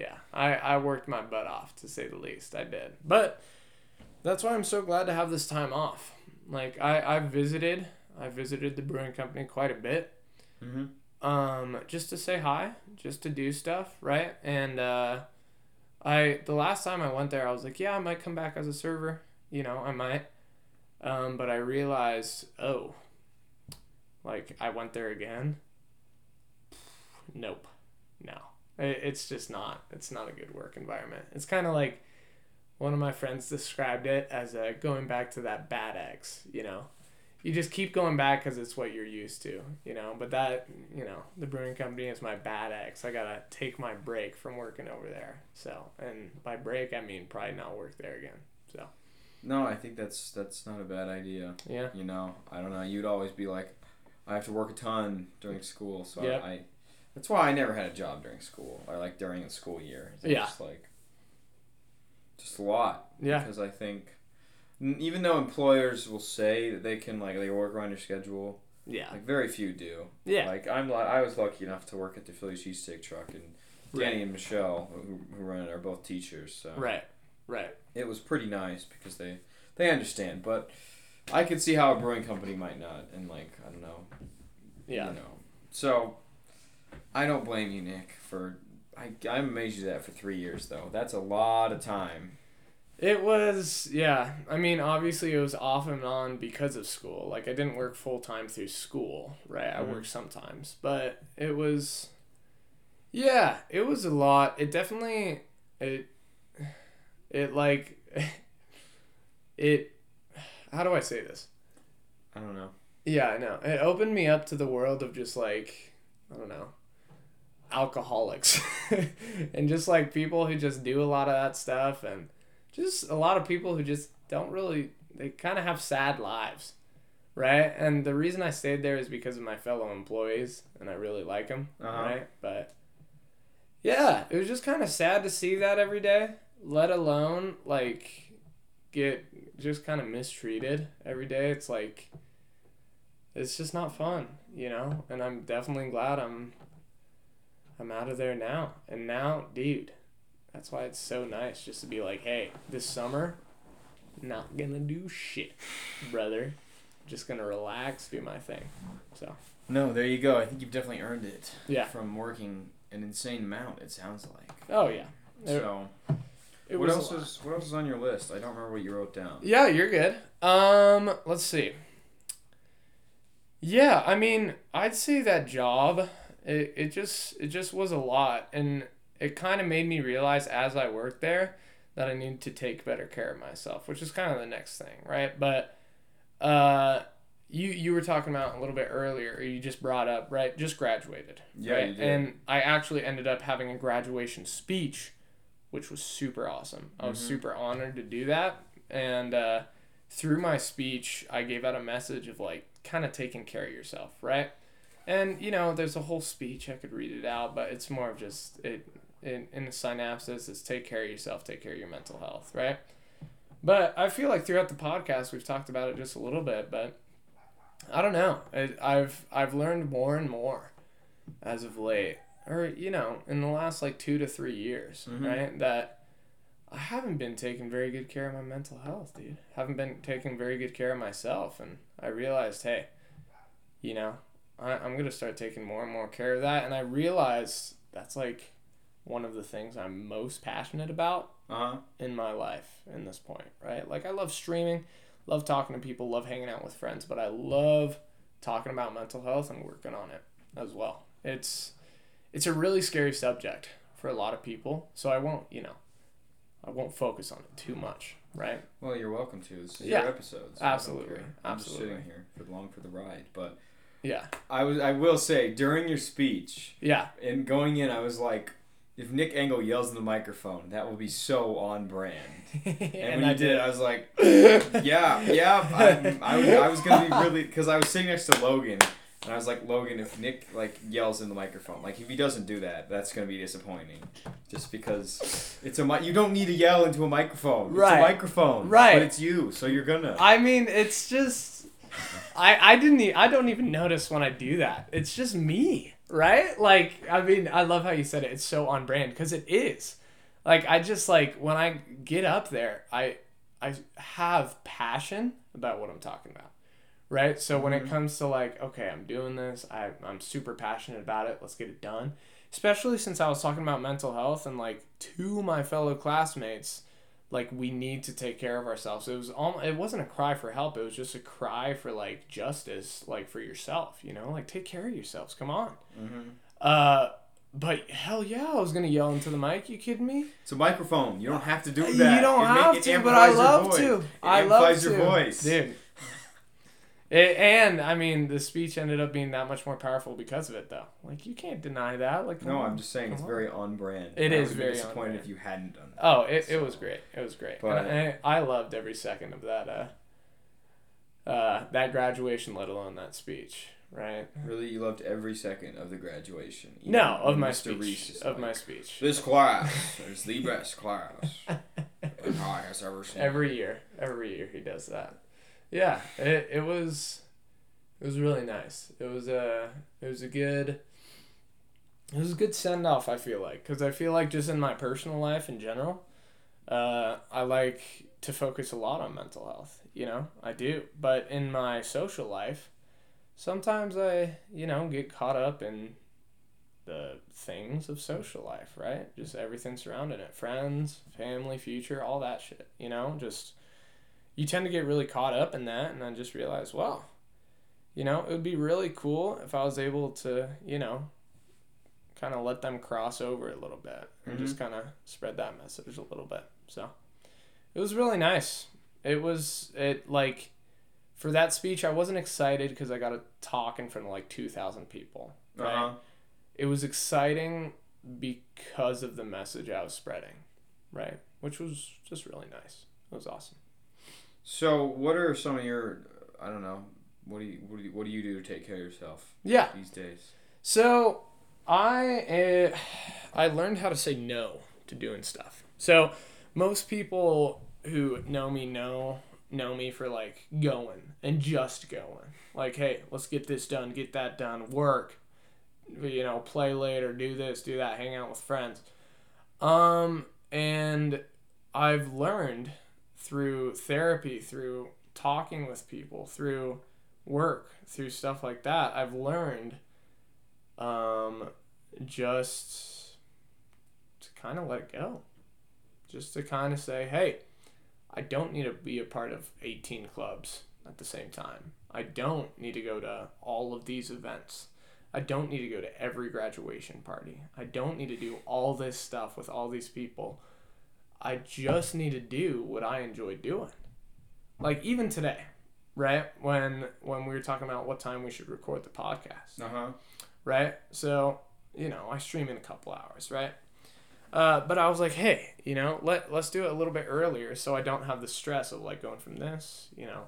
Speaker 3: Yeah, I, I worked my butt off to say the least. I did. But that's why I'm so glad to have this time off. Like, I, I visited. I visited the brewing company quite a bit
Speaker 2: Mm-hmm.
Speaker 3: um just to say hi just to do stuff right and uh i the last time i went there i was like yeah i might come back as a server you know i might um but i realized oh like i went there again nope no it's just not it's not a good work environment it's kind of like one of my friends described it as uh, going back to that bad ex. you know you just keep going back because it's what you're used to, you know. But that, you know, the brewing company is my bad ex. I gotta take my break from working over there. So, and by break I mean probably not work there again. So,
Speaker 2: No, I think that's that's not a bad idea.
Speaker 3: yeah,
Speaker 2: You know, I don't know. You'd always be like, I have to work a ton during school, so
Speaker 3: Yep.
Speaker 2: I. That's why I never had a job during school or like during the school year. It's
Speaker 3: Yeah.
Speaker 2: Just like. Just a lot.
Speaker 3: yeah,
Speaker 2: Because I think, even though employers will say that they can like they work around your schedule,
Speaker 3: yeah,
Speaker 2: like very few do.
Speaker 3: yeah,
Speaker 2: Like I'm, I was lucky enough to work at the Philly cheesesteak truck, and Danny
Speaker 3: Right.
Speaker 2: and Michelle, who, who run it, are both teachers. So
Speaker 3: right, right,
Speaker 2: it was pretty nice because they they understand. But I could see how a brewing company might not, and like I don't know,
Speaker 3: yeah,
Speaker 2: you know. So I don't blame you, Nick, for. I, I'm amazed you that for three years though. That's a lot of time.
Speaker 3: It was, yeah. I mean, obviously, it was off and on because of school. Like, I didn't work full time through school, right? I
Speaker 2: Mhm.
Speaker 3: worked sometimes, but it was, yeah, it was a lot. It definitely, it, it like, it, how do I say this?
Speaker 2: I don't know.
Speaker 3: Yeah, I know. It opened me up to the world of just like, I don't know, alcoholics and just like people who just do a lot of that stuff and just a lot of people who just don't really, they kind of have sad lives. Right? And the reason I stayed there is because of my fellow employees and I really like them.
Speaker 2: Uh-huh.
Speaker 3: Right? But yeah, it was just kind of sad to see that every day, let alone like get just kind of mistreated every day. It's like, it's just not fun, you know. And I'm definitely glad I'm I'm out of there now. And now, dude, that's why it's so nice just to be like, hey, this summer, not gonna do shit, brother. Just gonna relax, do my thing. So
Speaker 2: No, there you go. I think you've definitely earned it.
Speaker 3: Yeah.
Speaker 2: From working an insane amount, it sounds like.
Speaker 3: oh yeah,
Speaker 2: So.
Speaker 3: it
Speaker 2: what
Speaker 3: was
Speaker 2: else is what else is on your list? I don't remember what you wrote down.
Speaker 3: Yeah, you're good. Um, let's see. Yeah, I mean, I'd say that job, it, it just it just was a lot and it kind of made me realize as I worked there that I need to take better care of myself, which is kind of the next thing, right? But uh, you you were talking about a little bit earlier. You just brought up right. Just graduated.
Speaker 2: Yeah,
Speaker 3: right?
Speaker 2: you did.
Speaker 3: And I actually ended up having a graduation speech, which was super awesome. I was
Speaker 2: Mm-hmm.
Speaker 3: super honored to do that, and uh, through my speech, I gave out a message of like kind of taking care of yourself, right? And you know, there's a whole speech I could read it out, but it's more of just it in, in the synopsis. It's take care of yourself, take care of your mental health, right? But I feel like throughout the podcast we've talked about it just a little bit, but I don't know. I, I've I've learned more and more as of late, or you know, in the last like two to three years,
Speaker 2: Mhm.
Speaker 3: right? That I haven't been taking very good care of my mental health, dude. Haven't been taking very good care of myself, and I realized, hey, you know, I, I'm gonna start taking more and more care of that, and I realized that's like one of the things I'm most passionate about
Speaker 2: Uh huh.
Speaker 3: in my life in this point, right? Like I love streaming, love talking to people, love hanging out with friends, but I love talking about mental health and working on it as well. It's it's a really scary subject for a lot of people, so I won't, you know, I won't focus on it too much, right?
Speaker 2: Well, you're welcome to. This is
Speaker 3: Yeah,
Speaker 2: your episode. so I don't
Speaker 3: absolutely.
Speaker 2: I'm
Speaker 3: absolutely.
Speaker 2: just sitting here for the long for the ride. But
Speaker 3: Yeah.
Speaker 2: I was. I will say during your speech
Speaker 3: Yeah.
Speaker 2: and going in, I was like, if Nick Engel yells in the microphone, that will be so on brand. And,
Speaker 3: and
Speaker 2: when
Speaker 3: I
Speaker 2: you did,
Speaker 3: did.
Speaker 2: I was like, yeah, yeah. I, I, was, gonna be really because I was sitting next to Logan, and I was like, Logan, if Nick like yells in the microphone, like if he doesn't do that, that's gonna be disappointing. Just because it's a mic, you don't need to yell into a microphone. It's
Speaker 3: Right.
Speaker 2: a microphone.
Speaker 3: Right.
Speaker 2: But it's you, so you're gonna.
Speaker 3: I mean, it's just I I didn't e- I don't even notice when I do that. It's just me, right? Like I mean, I love how you said it. It's so on brand because it is. Like I just like when I get up there, I I have passion about what I'm talking about. Right? So when it mm-hmm. comes to like, okay, I'm doing this, I I'm super passionate about it. Let's get it done. Especially since I was talking about mental health and like to my fellow classmates, like we need to take care of ourselves. It was all it wasn't a cry for help, it was just a cry for like justice, like for yourself, you know? Like take care of yourselves. Come on.
Speaker 2: Mhm.
Speaker 3: Uh but hell yeah, I was gonna yell into the mic. You kidding me?
Speaker 2: It's a microphone. You don't have to do that.
Speaker 3: You don't
Speaker 2: It
Speaker 3: have
Speaker 2: it
Speaker 3: to, but I
Speaker 2: your
Speaker 3: love to.
Speaker 2: It
Speaker 3: I love
Speaker 2: amplifies
Speaker 3: to,
Speaker 2: your voice.
Speaker 3: dude. It, and I mean, the speech ended up being that much more powerful because of it, though. Like you can't deny that. Like
Speaker 2: No,
Speaker 3: on.
Speaker 2: I'm just saying it's
Speaker 3: on.
Speaker 2: very on brand.
Speaker 3: It
Speaker 2: I
Speaker 3: is very
Speaker 2: disappointed if you hadn't done that.
Speaker 3: Oh, it, it was great. It was great.
Speaker 2: But-
Speaker 3: and I, I loved every second of that. Uh, uh, that graduation, let alone that speech. Right?
Speaker 2: Really, you loved every second of the graduation.
Speaker 3: No, of my
Speaker 2: Mr.
Speaker 3: speech. Of
Speaker 2: like,
Speaker 3: my speech.
Speaker 2: This class is the best class I has ever seen.
Speaker 3: Every year, every year he does that. Yeah, it, it was it was really nice. It was a it was a good it was a good send off. I feel like because I feel like just in my personal life in general, uh, I like to focus a lot on mental health. You know, I do. But in my social life, sometimes I you know get caught up in the things of social life, right? Just everything surrounding it. Friends, family, future, all that shit. You know, just you tend to get really caught up in that and I just realized, wow, you know, it would be really cool if I was able to, you know, kind of let them cross over a little bit and just kind of spread that message a little bit. So it was really nice. It was, it like, for that speech, I wasn't excited because I got to talk in front of like 2,000 people. Right?
Speaker 2: Uh-huh.
Speaker 3: it was exciting because of the message I was spreading, right? Which was just really nice. It was awesome.
Speaker 2: So, what are some of your? I don't know. What do you what do you, what do you do to take care of yourself
Speaker 3: Yeah.
Speaker 2: these days?
Speaker 3: So I uh, I learned how to say no to doing stuff. So most people who know me know know me for like going and just going. Like, hey, let's get this done, get that done, work, you know, play later, do this, do that, hang out with friends. Um, and I've learned through therapy, through talking with people, through work, through stuff like that, I've learned um, just to kind of let it go. Just to kind of say, hey, I don't need to be a part of 18 clubs at the same time. I don't need to go to all of these events. I don't need to go to every graduation party. I don't need to do all this stuff with all these people. I just need to do what I enjoy doing. Like even today, right? When when we were talking about what time we should record the podcast,
Speaker 2: Uh huh.
Speaker 3: right? So you know, I stream in a couple hours, right? Uh, but I was like, hey, you know, let let's do it a little bit earlier, so I don't have the stress of like going from this, you know,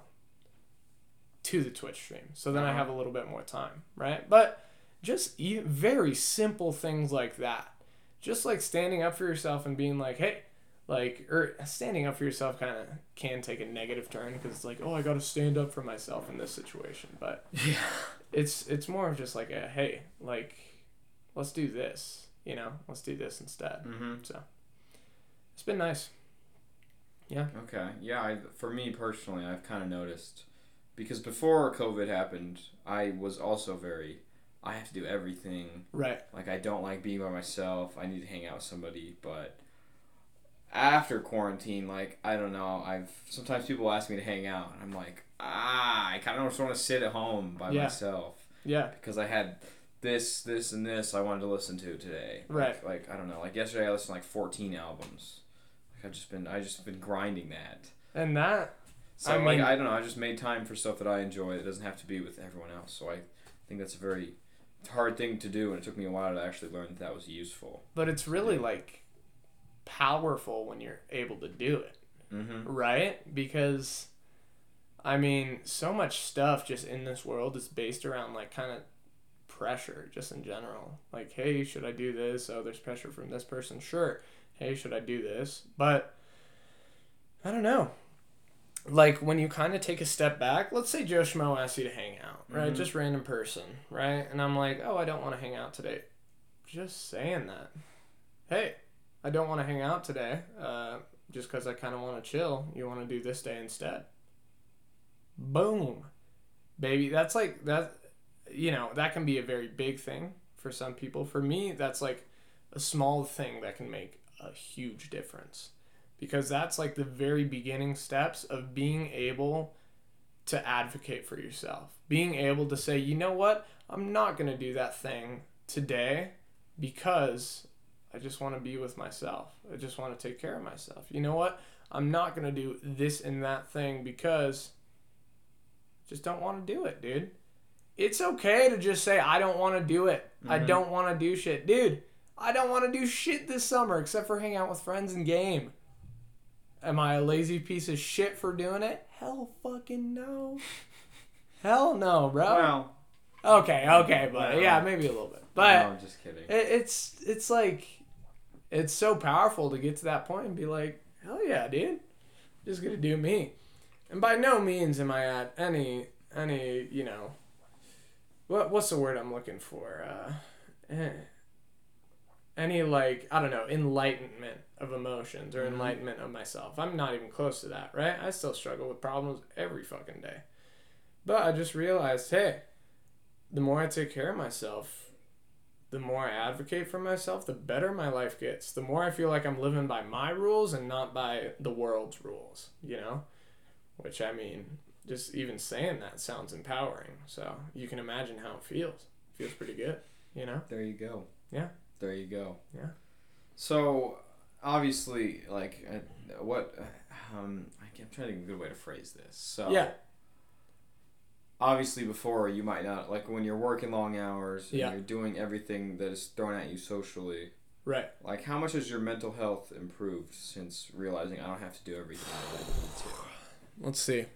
Speaker 3: to the Twitch stream. So then I
Speaker 2: Uh-huh.
Speaker 3: have a little bit more time, right? But just e- very simple things like that, just like standing up for yourself and being like, hey, like or standing up for yourself kind of can take a negative turn because it's like, oh, I got to stand up for myself in this situation, but
Speaker 2: Yeah.
Speaker 3: it's it's more of just like a hey, like let's do this, you know, let's do this instead.
Speaker 2: Mm-hmm.
Speaker 3: It's been nice.
Speaker 2: Yeah okay. Yeah. I, for me personally, I've kind of noticed because before COVID happened, I was also very. I have to do everything.
Speaker 3: Right.
Speaker 2: Like I don't like being by myself. I need to hang out with somebody. But after quarantine, like I don't know. I've sometimes people ask me to hang out, and I'm like, ah, I kind of just want to sit at home by
Speaker 3: Yeah.
Speaker 2: myself
Speaker 3: Yeah.
Speaker 2: because I had this, this, and this I wanted to listen to today.
Speaker 3: Right.
Speaker 2: Like, like I don't know. Like yesterday, I listened to like 14 albums. Like I've just been, I just been grinding that.
Speaker 3: And that
Speaker 2: So
Speaker 3: I
Speaker 2: like
Speaker 3: mean-
Speaker 2: I don't know. I just made time for stuff that I enjoy. It doesn't have to be with everyone else. So I think that's a very hard thing to do, and it took me a while to actually learn that that was useful.
Speaker 3: but it's really like powerful when you're able to do it,
Speaker 2: Mm-hmm.
Speaker 3: right? Because I mean, so much stuff just in this world is based around like kind of pressure just in general. Like, hey, should I do this? Oh, there's pressure from this person. Sure. Hey, should I do this? But I don't know. Like when you kind of take a step back, let's say Joe Schmo asks you to hang out, right?
Speaker 2: Mhm.
Speaker 3: Just random person, right? And I'm like, oh, I don't want to hang out today. Just saying that. Hey, I don't want to hang out today. Uh, just because I kind of want to chill. You want to do this day instead. Boom, baby. That's like that. You know that can be a very big thing for some people. For me, that's like a small thing that can make a huge difference because that's like the very beginning steps of being able to advocate for yourself. Being able to say, you know what, I'm not going to do that thing today because I just want to be with myself. I just want to take care of myself. You know what, I'm not going to do this and that thing because I just don't want to do it, dude. It's okay to just say, I don't want to do it. I
Speaker 2: Mhm.
Speaker 3: don't want to do shit. Dude, I don't want to do shit this summer except for hang out with friends and game. Am I a lazy piece of shit for doing it? Hell fucking no. Hell no, bro.
Speaker 2: Well,
Speaker 3: okay, okay, but
Speaker 2: No.
Speaker 3: yeah, maybe a little bit. But
Speaker 2: no, I'm just kidding.
Speaker 3: it, it's it's like it's so powerful to get to that point and be like, hell yeah, dude, just gonna do me. And by no means am I at any any you know, what what's the word I'm looking for? Uh, eh, any like I don't know enlightenment of emotions or
Speaker 2: Mhm.
Speaker 3: enlightenment of myself. I'm not even close to that, right? I still struggle with problems every fucking day. But I just realized, hey, the more I take care of myself, the more I advocate for myself, the better my life gets. The more I feel like I'm living by my rules and not by the world's rules, you know? Which I mean, just even saying that sounds empowering. So you can imagine how it feels. It feels pretty good, you know?
Speaker 2: There you go.
Speaker 3: Yeah.
Speaker 2: There you go.
Speaker 3: Yeah.
Speaker 2: So, obviously, like, uh, what? Um, I'm trying to think of a good way to phrase this. So,
Speaker 3: Yeah.
Speaker 2: Obviously, before you might not like when you're working long hours and
Speaker 3: Yeah.
Speaker 2: you're doing everything that is thrown at you socially.
Speaker 3: Right.
Speaker 2: Like, how much has your mental health improved since realizing I don't have to do everything that I need to?
Speaker 3: Let's see.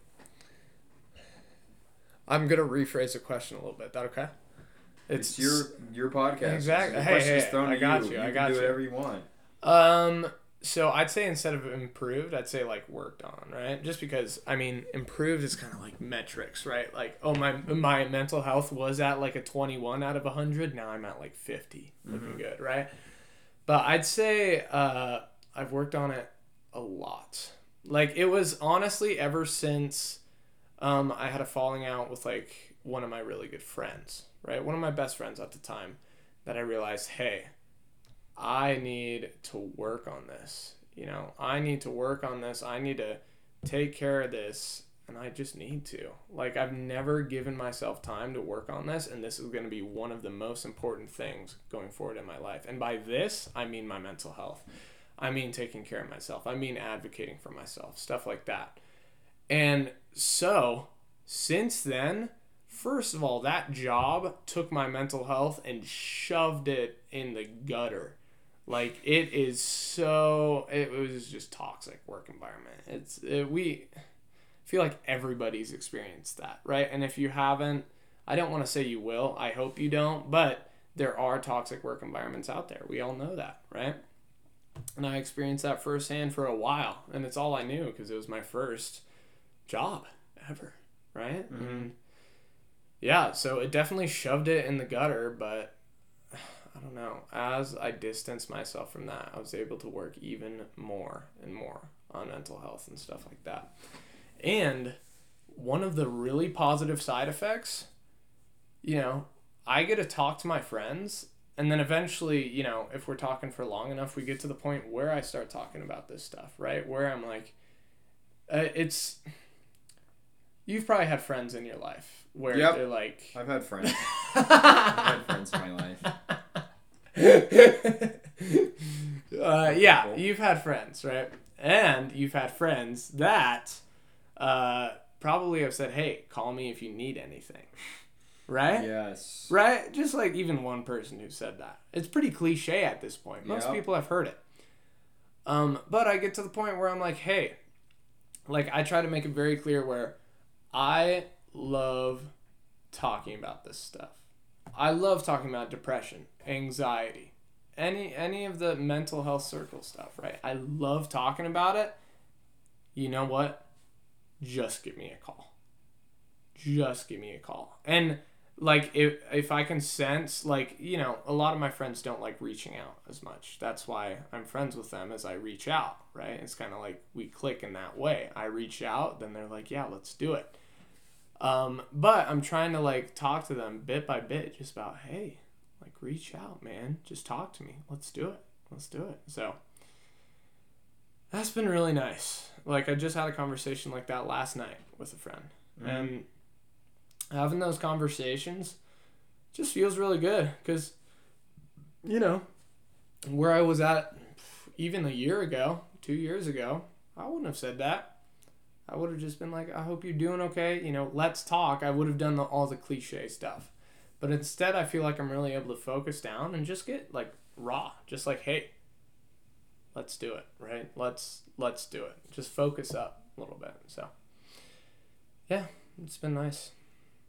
Speaker 3: I'm gonna rephrase the question a little bit. That okay?
Speaker 2: It's, your your podcast.
Speaker 3: Exactly. Hey, hey, I got
Speaker 2: you.
Speaker 3: you, I
Speaker 2: can
Speaker 3: got
Speaker 2: do
Speaker 3: you.
Speaker 2: whatever you want.
Speaker 3: Um, so I'd say instead of improved, I'd say like worked on, right? Just because I mean, improved is kind of like metrics, right? Like, oh my my mental health was at like a 21 out of 100, now I'm at like 50. Looking
Speaker 2: Mhm.
Speaker 3: good, right? But I'd say uh I've worked on it a lot. Like it was honestly ever since um I had a falling out with like one of my really good friends, right? One of my best friends at the time that I realized, hey, I need to work on this. You know, I need to work on this. I need to take care of this. And I just need to. Like, I've never given myself time to work on this. And this is going to be one of the most important things going forward in my life. And by this, I mean my mental health. I mean taking care of myself. I mean advocating for myself. Stuff like that. And so since then, first of all, that job took my mental health and shoved it in the gutter. Like it is so it was just toxic work environment. It's it, we feel like everybody's experienced that, right? And if you haven't, I don't want to say you will. I hope you don't, but there are toxic work environments out there. We all know that, right? And I experienced that firsthand for a while, and it's all I knew because it was my first job ever, right?
Speaker 2: Mm-hmm.
Speaker 3: And yeah, so it definitely shoved it in the gutter, but don't know. As I distanced myself from that, I was able to work even more and more on mental health and stuff like that. And one of the really positive side effects, you know, I get to talk to my friends, and then eventually, you know, if we're talking for long enough, we get to the point where I start talking about this stuff, right? Where I'm like, uh, it's. You've probably had friends in your life where
Speaker 2: Yep.
Speaker 3: they're like,
Speaker 2: I've had friends. I've had friends in my life.
Speaker 3: uh, yeah, you've had friends, right? And you've had friends that uh, probably have said, "Hey, call me if you need anything," right?
Speaker 2: Yes.
Speaker 3: Right? Just like even one person who said that. It's pretty cliche at this point. Most
Speaker 2: Yep.
Speaker 3: people have heard it. Um, but I get to the point where I'm like, hey, like I try to make it very clear where I love talking about this stuff. I love talking about depression, anxiety, any any of the mental health circle stuff, right? I love talking about it. You know what? Just give me a call. Just give me a call. And like if if I can sense like, you know, a lot of my friends don't like reaching out as much. That's why I'm friends with them as I reach out, right? It's kind of like we click in that way. I reach out, then they're like, "Yeah, let's do it." Um, but I'm trying to like talk to them bit by bit just about, "Hey, like reach out, man. Just talk to me. Let's do it. Let's do it." So that's been really nice. Like I just had a conversation like that last night with a friend. And having those conversations just feels really good cuz you know, where I was at even a year ago, 2 years ago, I wouldn't have said that. I would have just been like, I hope you're doing okay. You know, let's talk. I would have done the, all the cliche stuff. But instead, I feel like I'm really able to focus down and just get like raw. Just like, hey, let's do it, right? Let's let's do it. Just focus up a little bit. So, yeah, it's been nice.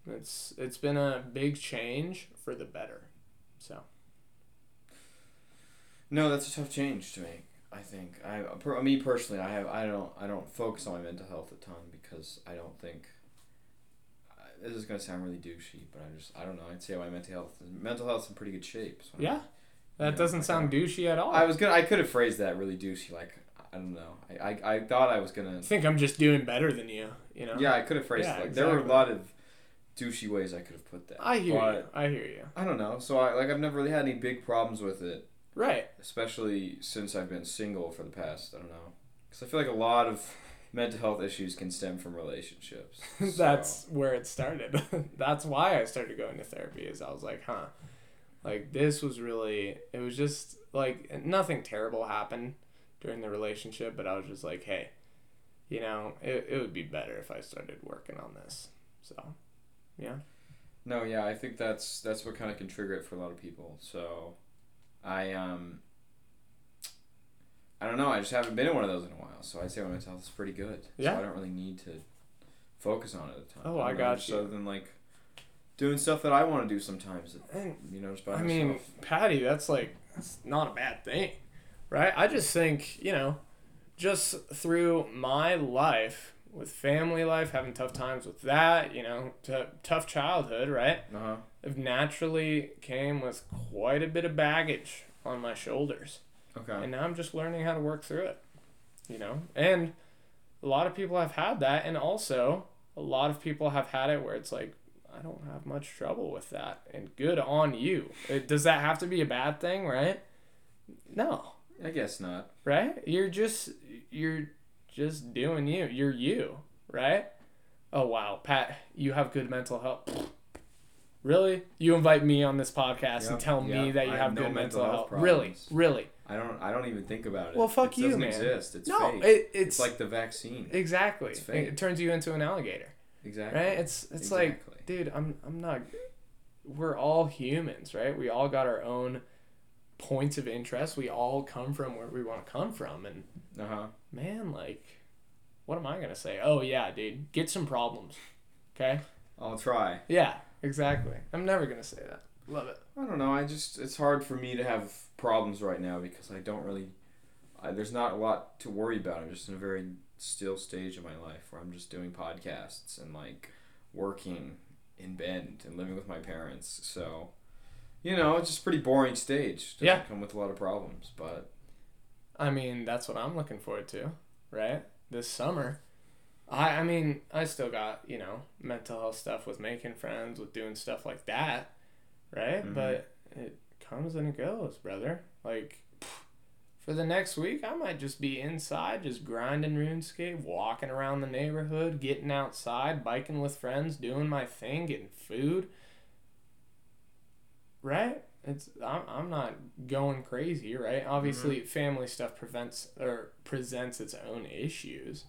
Speaker 3: It's it's been a big change for the better. So,
Speaker 2: No, that's a tough change to make. I think I, per, me personally, I have I don't I don't focus on my mental health a ton because I don't think. I- This is gonna sound really douchey, but I just I don't know. I'd say my mental health mental health's in pretty good shape. So
Speaker 3: yeah, that doesn't
Speaker 2: like,
Speaker 3: sound douchey at all.
Speaker 2: I was gonna I could have phrased that really douchey like I don't know I, I, I thought I was gonna
Speaker 3: I think I'm just doing better than you. You know.
Speaker 2: yeah I could have phrased
Speaker 3: Yeah,
Speaker 2: it like there were a lot of douchey ways I could have put that.
Speaker 3: I hear you. I hear you.
Speaker 2: I don't know. So I like I've never really had any big problems with it.
Speaker 3: Right.
Speaker 2: especially since I've been single for the past, I don't know. Because I feel like a lot of mental health issues can stem from relationships. So-
Speaker 3: That's where it started. That's why I started going to therapy. Is I was like, huh, like this was really. It was just like nothing terrible happened during the relationship, but I was just like, hey, you know, it, it would be better if I started working on this. So, yeah.
Speaker 2: No, yeah, I think that's that's what kind of can trigger it for a lot of people. So, I um. I don't know. I just haven't been in one of those in a while, so I'd say my mental health is pretty good.
Speaker 3: Yeah.
Speaker 2: So I don't really need to focus on it a ton.
Speaker 3: Oh,
Speaker 2: don't
Speaker 3: I
Speaker 2: know,
Speaker 3: got you.
Speaker 2: Other than like doing stuff that I want to do sometimes.
Speaker 3: And
Speaker 2: You know, just by
Speaker 3: I
Speaker 2: myself.
Speaker 3: mean, Patty, that's like that's not a bad thing, right? I just think you know, just through my life with family life, having tough times with that, you know, t- tough childhood, right?
Speaker 2: uh huh.
Speaker 3: I've naturally came with quite a bit of baggage on my shoulders,
Speaker 2: Okay.
Speaker 3: and now I'm just learning how to work through it, you know. And a lot of people have had that, and also a lot of people have had it where it's like. I don't have much trouble with that, and good on you. It, does that have to be a bad thing, right? No,
Speaker 2: I guess not.
Speaker 3: right? You're just you're just doing you. You're you, right? Oh wow, Pat, you have good mental health. Really? You invite me on this podcast and
Speaker 2: Yep,
Speaker 3: tell me that you
Speaker 2: I
Speaker 3: have
Speaker 2: have no
Speaker 3: good mental,
Speaker 2: mental
Speaker 3: health.
Speaker 2: health
Speaker 3: Really? Really?
Speaker 2: I don't. I don't even think about it.
Speaker 3: Well, fuck
Speaker 2: it
Speaker 3: you,
Speaker 2: doesn't
Speaker 3: man.
Speaker 2: exist. It's
Speaker 3: no,
Speaker 2: fake.
Speaker 3: it,
Speaker 2: it's,
Speaker 3: it's,
Speaker 2: like the vaccine.
Speaker 3: exactly.
Speaker 2: it's
Speaker 3: It,
Speaker 2: fake.
Speaker 3: it turns you into an alligator.
Speaker 2: Exactly.
Speaker 3: right? It's it's like, dude, I'm I'm not. We're all humans, right? We all got our own points of interest. We all come from where we want to come from, and
Speaker 2: Uh huh.
Speaker 3: man, like, what am I gonna say? Oh yeah, dude, get some problems, okay?
Speaker 2: I'll try.
Speaker 3: Yeah, exactly. I'm never gonna say that. Love it.
Speaker 2: I don't know. I just it's hard for me to have problems right now because I don't really. I, there's not a lot to worry about. I'm just in a very still stage of my life where I'm just doing podcasts and like working in Bend and living with my parents. So, you know, it's just a pretty boring stage. Doesn't
Speaker 3: Yeah.
Speaker 2: come with a lot of problems, but
Speaker 3: I mean, that's what I'm looking forward to, right? This summer. I I mean, I still got, you know, mental health stuff with making friends, with doing stuff like that, right?
Speaker 2: Mhm.
Speaker 3: But it comes and it goes, brother. Like for the next week, I might just be inside, just grinding RuneScape, walking around the neighborhood, getting outside, biking with friends, doing my thing, getting food. Right? It's I'm, I'm not going crazy, right? Obviously, family stuff prevents or presents its own issues,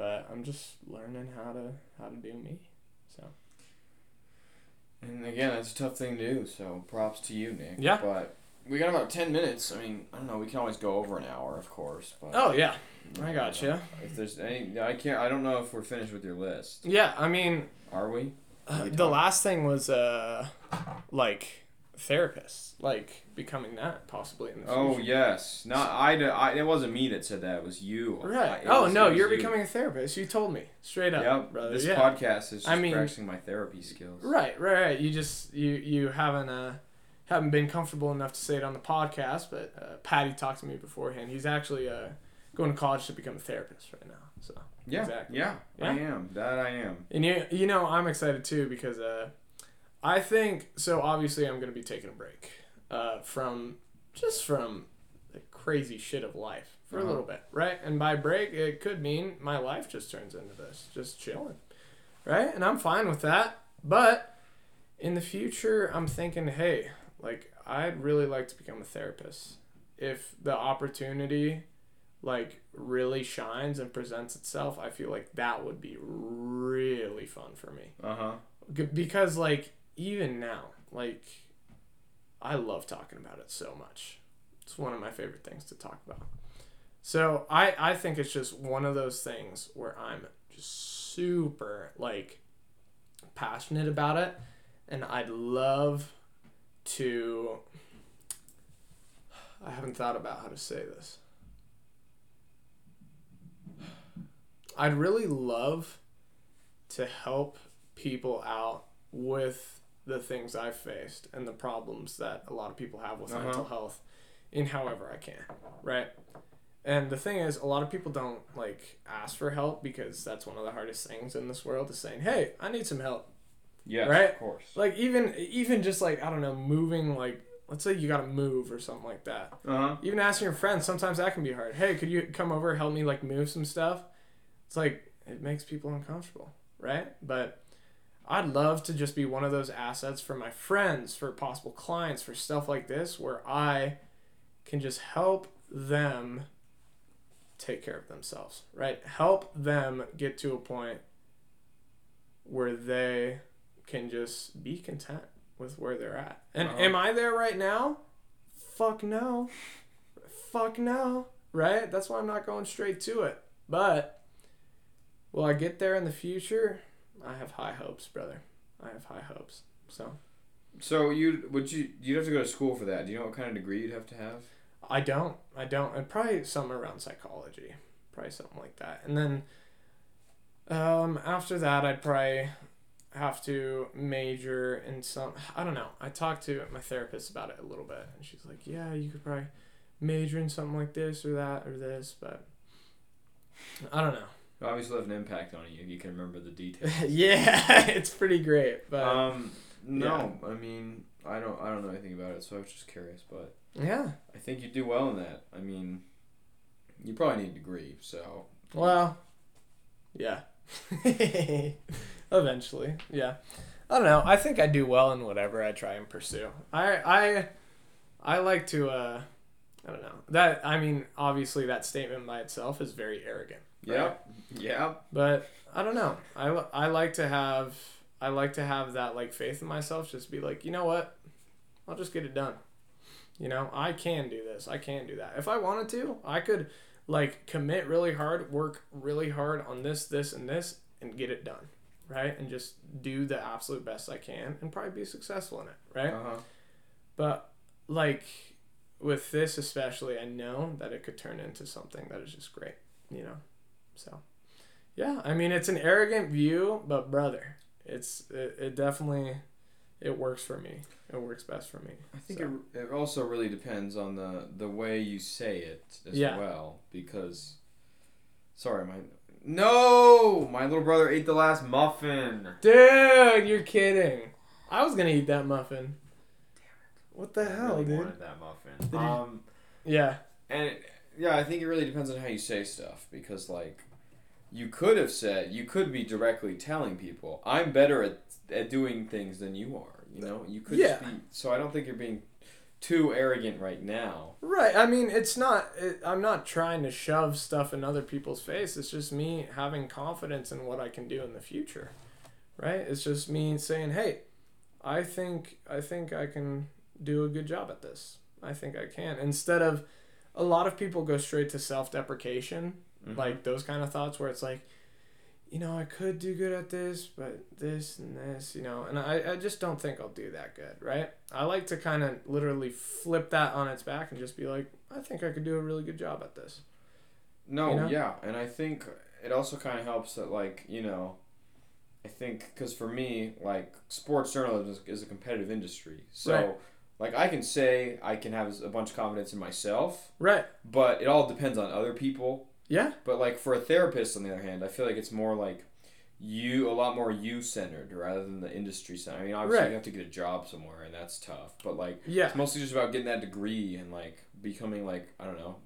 Speaker 3: but I'm just learning how to how to do me. So
Speaker 2: and again, that's a tough thing to do. So props to you, Nick.
Speaker 3: Yeah.
Speaker 2: But we got about ten minutes. I mean, I don't know. We can always go over an hour, of course. But
Speaker 3: oh yeah, I gotcha.
Speaker 2: If there's any, I can't. I don't know if we're finished with your list.
Speaker 3: Yeah, I mean,
Speaker 2: Are we?
Speaker 3: Uh,
Speaker 2: we
Speaker 3: the last thing was uh like therapists like becoming that possibly in the
Speaker 2: Oh
Speaker 3: future.
Speaker 2: yes. Not I, It wasn't me that said that. It was you.
Speaker 3: right
Speaker 2: I-
Speaker 3: oh
Speaker 2: was-
Speaker 3: no you're
Speaker 2: you.
Speaker 3: becoming a therapist you told me straight up
Speaker 2: Yep.
Speaker 3: brother
Speaker 2: This
Speaker 3: yeah.
Speaker 2: podcast is just
Speaker 3: I mean-
Speaker 2: practicing my therapy skills.
Speaker 3: right right right you just you you haven't uh haven't been comfortable enough to say it on the podcast but uh, patty talked to me beforehand he's actually uh going to college to become a therapist right now so
Speaker 2: Yeah.
Speaker 3: Exactly.
Speaker 2: Yeah. I am. That I am.
Speaker 3: And you, you know, I'm excited too because uh, I think so. Obviously, I'm going to be taking a break uh, from just from the crazy shit of life for a
Speaker 2: Uh-huh.
Speaker 3: little bit, right? And by break, it could mean my life just turns into this, just chilling, right? And I'm fine with that. But in the future, I'm thinking, hey, like I'd really like to become a therapist if the opportunity like really shines and presents itself, I feel like that would be really fun for me.
Speaker 2: Uh huh.
Speaker 3: Because like even now, like I love talking about it so much. It's one of my favorite things to talk about. So I I think it's just one of those things where I'm just super like passionate about it and I'd love to I haven't thought about how to say this. I'd really love to help people out with the things I've faced and the problems that a lot of people have with
Speaker 2: Uh-huh.
Speaker 3: mental health in however I can, right? And the thing is, a lot of people don't like ask for help because that's one of the hardest things in this world is saying, "Hey, I need some help."
Speaker 2: Yeah,
Speaker 3: Right?
Speaker 2: Of course.
Speaker 3: Like even even just like I don't know, moving like let's say you got to move or something like that.
Speaker 2: Uh huh.
Speaker 3: Even asking your friends, sometimes that can be hard. Hey, could you come over help me like move some stuff? It's like it makes people uncomfortable, right? But I'd love to just be one of those assets for my friends, for possible clients, for stuff like this where I can just help them take care of themselves, right? Help them get to a point where they can just be content with where they're at. And
Speaker 2: Uh-huh.
Speaker 3: am I there right now? Fuck no. Fuck no. Right? That's why I'm not going straight to it. But will I get there in the future? I have high hopes, brother. I have high hopes. So
Speaker 2: So you would you you'd have to go to school for that? Do you know what kind of degree you'd have to have?
Speaker 3: I don't. I don't. And probably something around psychology. Probably something like that. And then um, after that, I'd probably have to major in some. I don't know. I talked to my therapist about it a little bit, and she's like, "Yeah, you could probably major in something like this or that or this," but I don't know.
Speaker 2: It obviously have an impact on you if you can remember the details.
Speaker 3: yeah, it's pretty great, but
Speaker 2: um, no, I mean, I don't, I don't know anything about it, so I was just curious. But
Speaker 3: yeah.
Speaker 2: I think you do well in that. I mean, you probably need a degree, so
Speaker 3: Well, yeah. Eventually, yeah. I don't know. I think I do well in whatever I try and pursue. I I I like to uh I don't know. That I mean, obviously that statement by itself is very arrogant,
Speaker 2: Yep. Yep.
Speaker 3: But I don't know. I, I like to have I like to have that like faith in myself. Just be like, you know what? I'll just get it done. You know, I can do this. I can do that. If I wanted to, I could like commit really hard, work really hard on this, this, and this, and get it done, right? And just do the absolute best I can, and probably be successful in it, right?
Speaker 2: Uh huh.
Speaker 3: But like with this especially, I know that it could turn into something that is just great, you know. So, yeah, I mean it's an arrogant view, but brother, it's it, it definitely it works for me. It works best for me.
Speaker 2: I think
Speaker 3: So.
Speaker 2: it, it also really depends on the the way you say it as
Speaker 3: Yeah.
Speaker 2: well because sorry my no my little brother ate the last muffin
Speaker 3: Dude, you're kidding. I was gonna eat that muffin. Derek, what the
Speaker 2: I
Speaker 3: hell,
Speaker 2: really
Speaker 3: dude?
Speaker 2: wanted that muffin
Speaker 3: Did you-
Speaker 2: um
Speaker 3: Yeah.
Speaker 2: and it, yeah I think it really depends on how you say stuff because like you could have said you could be directly telling people I'm better at at doing things than you are you know you could
Speaker 3: Yeah.
Speaker 2: be so I don't think you're being too arrogant right now
Speaker 3: Right. I mean, it's not. It, I'm not trying to shove stuff in other people's face. It's just me having confidence in what I can do in the future. Right. It's just me saying, "Hey, I think I think I can do a good job at this. I think I can." Instead of a lot of people go straight to self-deprecation,
Speaker 2: Mhm.
Speaker 3: like those kind of thoughts where it's like, you know, I could do good at this, but this and this, you know, and I, I just don't think I'll do that good, right? I like to kind of literally flip that on its back and just be like, I think I could do a really good job at this.
Speaker 2: No,
Speaker 3: You know?
Speaker 2: yeah, and I think it also kind of helps that like you know, I think because for me like sports journalism is, is a competitive industry, so
Speaker 3: Right.
Speaker 2: like I can say I can have a bunch of confidence in myself,
Speaker 3: Right.
Speaker 2: but it all depends on other people.
Speaker 3: Yeah.
Speaker 2: But like for a therapist, on the other hand, I feel like it's more like you a lot more you centered rather than the industry centered. I mean, obviously
Speaker 3: Right.
Speaker 2: you have to get a job somewhere, and that's tough. But like
Speaker 3: Yeah.
Speaker 2: it's mostly just about getting that degree and like becoming like I don't know.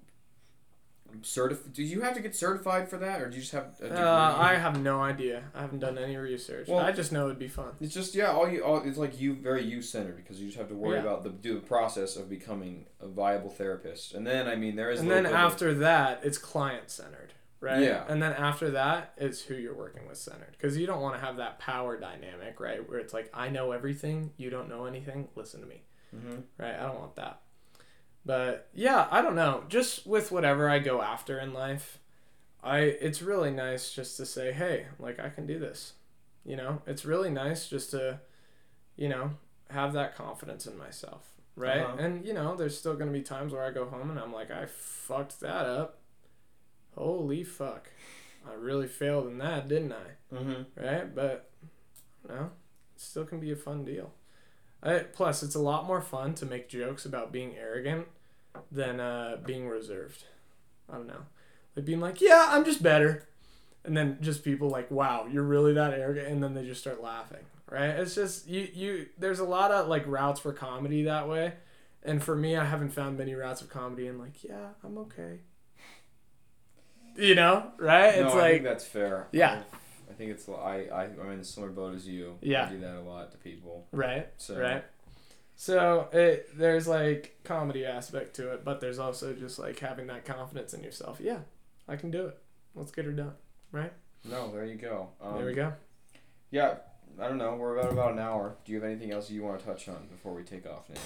Speaker 2: Certif- do you have to get certified for that, or do you just have a degree?
Speaker 3: Uh, I have no idea. I haven't done any research.
Speaker 2: Well-
Speaker 3: I just know it'd be fun.
Speaker 2: It's just yeah, all you all it's like you very you centered because you just have to worry
Speaker 3: Yeah.
Speaker 2: about the do the process of becoming a viable therapist, and then I mean there is
Speaker 3: And then
Speaker 2: bit of-
Speaker 3: after that, it's client centered, right?
Speaker 2: Yeah.
Speaker 3: And then after that, it's who you're working with centered. Because you don't want to have that power dynamic, right? Where it's like, I know everything, you don't know anything, listen to me.
Speaker 2: Mhm.
Speaker 3: right? I don't want that. But yeah, I don't know. Just with whatever I go after in life, I it's really nice just to say, "Hey, like I can do this." You know, it's really nice just to you know, have that confidence in myself, right?
Speaker 2: Uh-huh.
Speaker 3: And you know, there's still going to be times where I go home and I'm like, "I fucked that up." Holy fuck. I really failed in that, didn't I?
Speaker 2: Mhm.
Speaker 3: right? But no, it still can be a fun deal. I, plus, it's a lot more fun to make jokes about being arrogant than uh, being reserved. I don't know, like being like, "Yeah, I'm just better," and then just people like, "Wow, you're really that arrogant," and then they just start laughing. Right? It's just you. You there's a lot of like routes for comedy that way, and for me, I haven't found many routes of comedy. And like, yeah, I'm okay. You know, right?
Speaker 2: No,
Speaker 3: it's
Speaker 2: I
Speaker 3: like
Speaker 2: think that's fair.
Speaker 3: Yeah.
Speaker 2: I, I think it's I I I'm in a similar boat as you.
Speaker 3: Yeah.
Speaker 2: I do that a lot to people.
Speaker 3: Right.
Speaker 2: So
Speaker 3: Right. So it there's like comedy aspect to it, but there's also just like having that confidence in yourself. Yeah, I can do it. Let's get her done. Right.
Speaker 2: No, there you go. Um,
Speaker 3: there we go.
Speaker 2: Yeah, I don't know. We're about about an hour. Do you have anything else you want to touch on before we take off, Nate?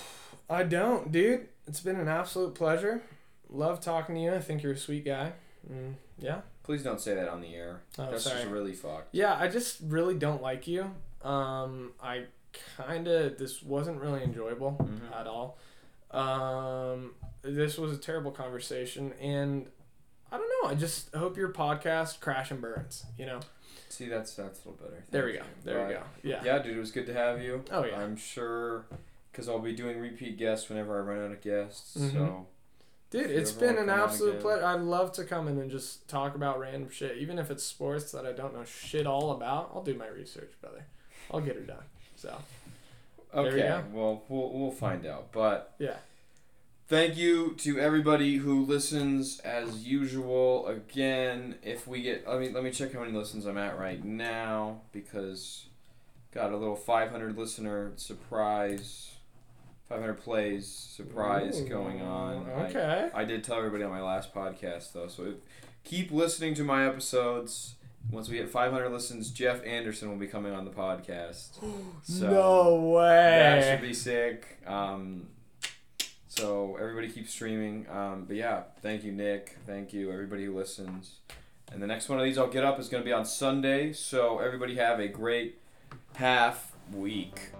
Speaker 3: I don't, dude. It's been an absolute pleasure. Love talking to you. I think you're a sweet guy. Mm, yeah.
Speaker 2: Please don't say that on the air.
Speaker 3: Oh,
Speaker 2: That's
Speaker 3: sorry.
Speaker 2: just really fucked.
Speaker 3: Yeah, I just really don't like you. Um, I kind of this wasn't really enjoyable
Speaker 2: Mhm.
Speaker 3: at all. Um, this was a terrible conversation, and I don't know. I just hope your podcast crash and burns. You know.
Speaker 2: See, that's that's a little better.
Speaker 3: There we
Speaker 2: Thank
Speaker 3: go. There we go. Yeah.
Speaker 2: Yeah, dude, it was good to have you.
Speaker 3: Oh yeah.
Speaker 2: I'm sure, because I'll be doing repeat guests whenever I run out of guests.
Speaker 3: Mhm.
Speaker 2: So
Speaker 3: Dude, it's been an absolute pleasure. I'd love to come in and just talk about random shit, even if it's sports that I don't know shit all about. I'll do my research, brother. I'll get her done. So we
Speaker 2: okay,
Speaker 3: go.
Speaker 2: well we'll we'll find out. But
Speaker 3: yeah.
Speaker 2: Thank you to everybody who listens as usual. Again, if we get, let me let me check how many listens I'm at right now because got a little 500 listener surprise 500 plays surprise going on. I-
Speaker 3: Okay.
Speaker 2: I did tell everybody on my last podcast though, so if, keep listening to my episodes. Once we hit 500 listens, Jeff Anderson will be coming on the podcast. So
Speaker 3: no way.
Speaker 2: that should be sick. Um, so everybody keep streaming. Um, but yeah, thank you, Nick. Thank you, everybody who listens. And the next one of these I'll get up is going to be on Sunday. So everybody have a great half week.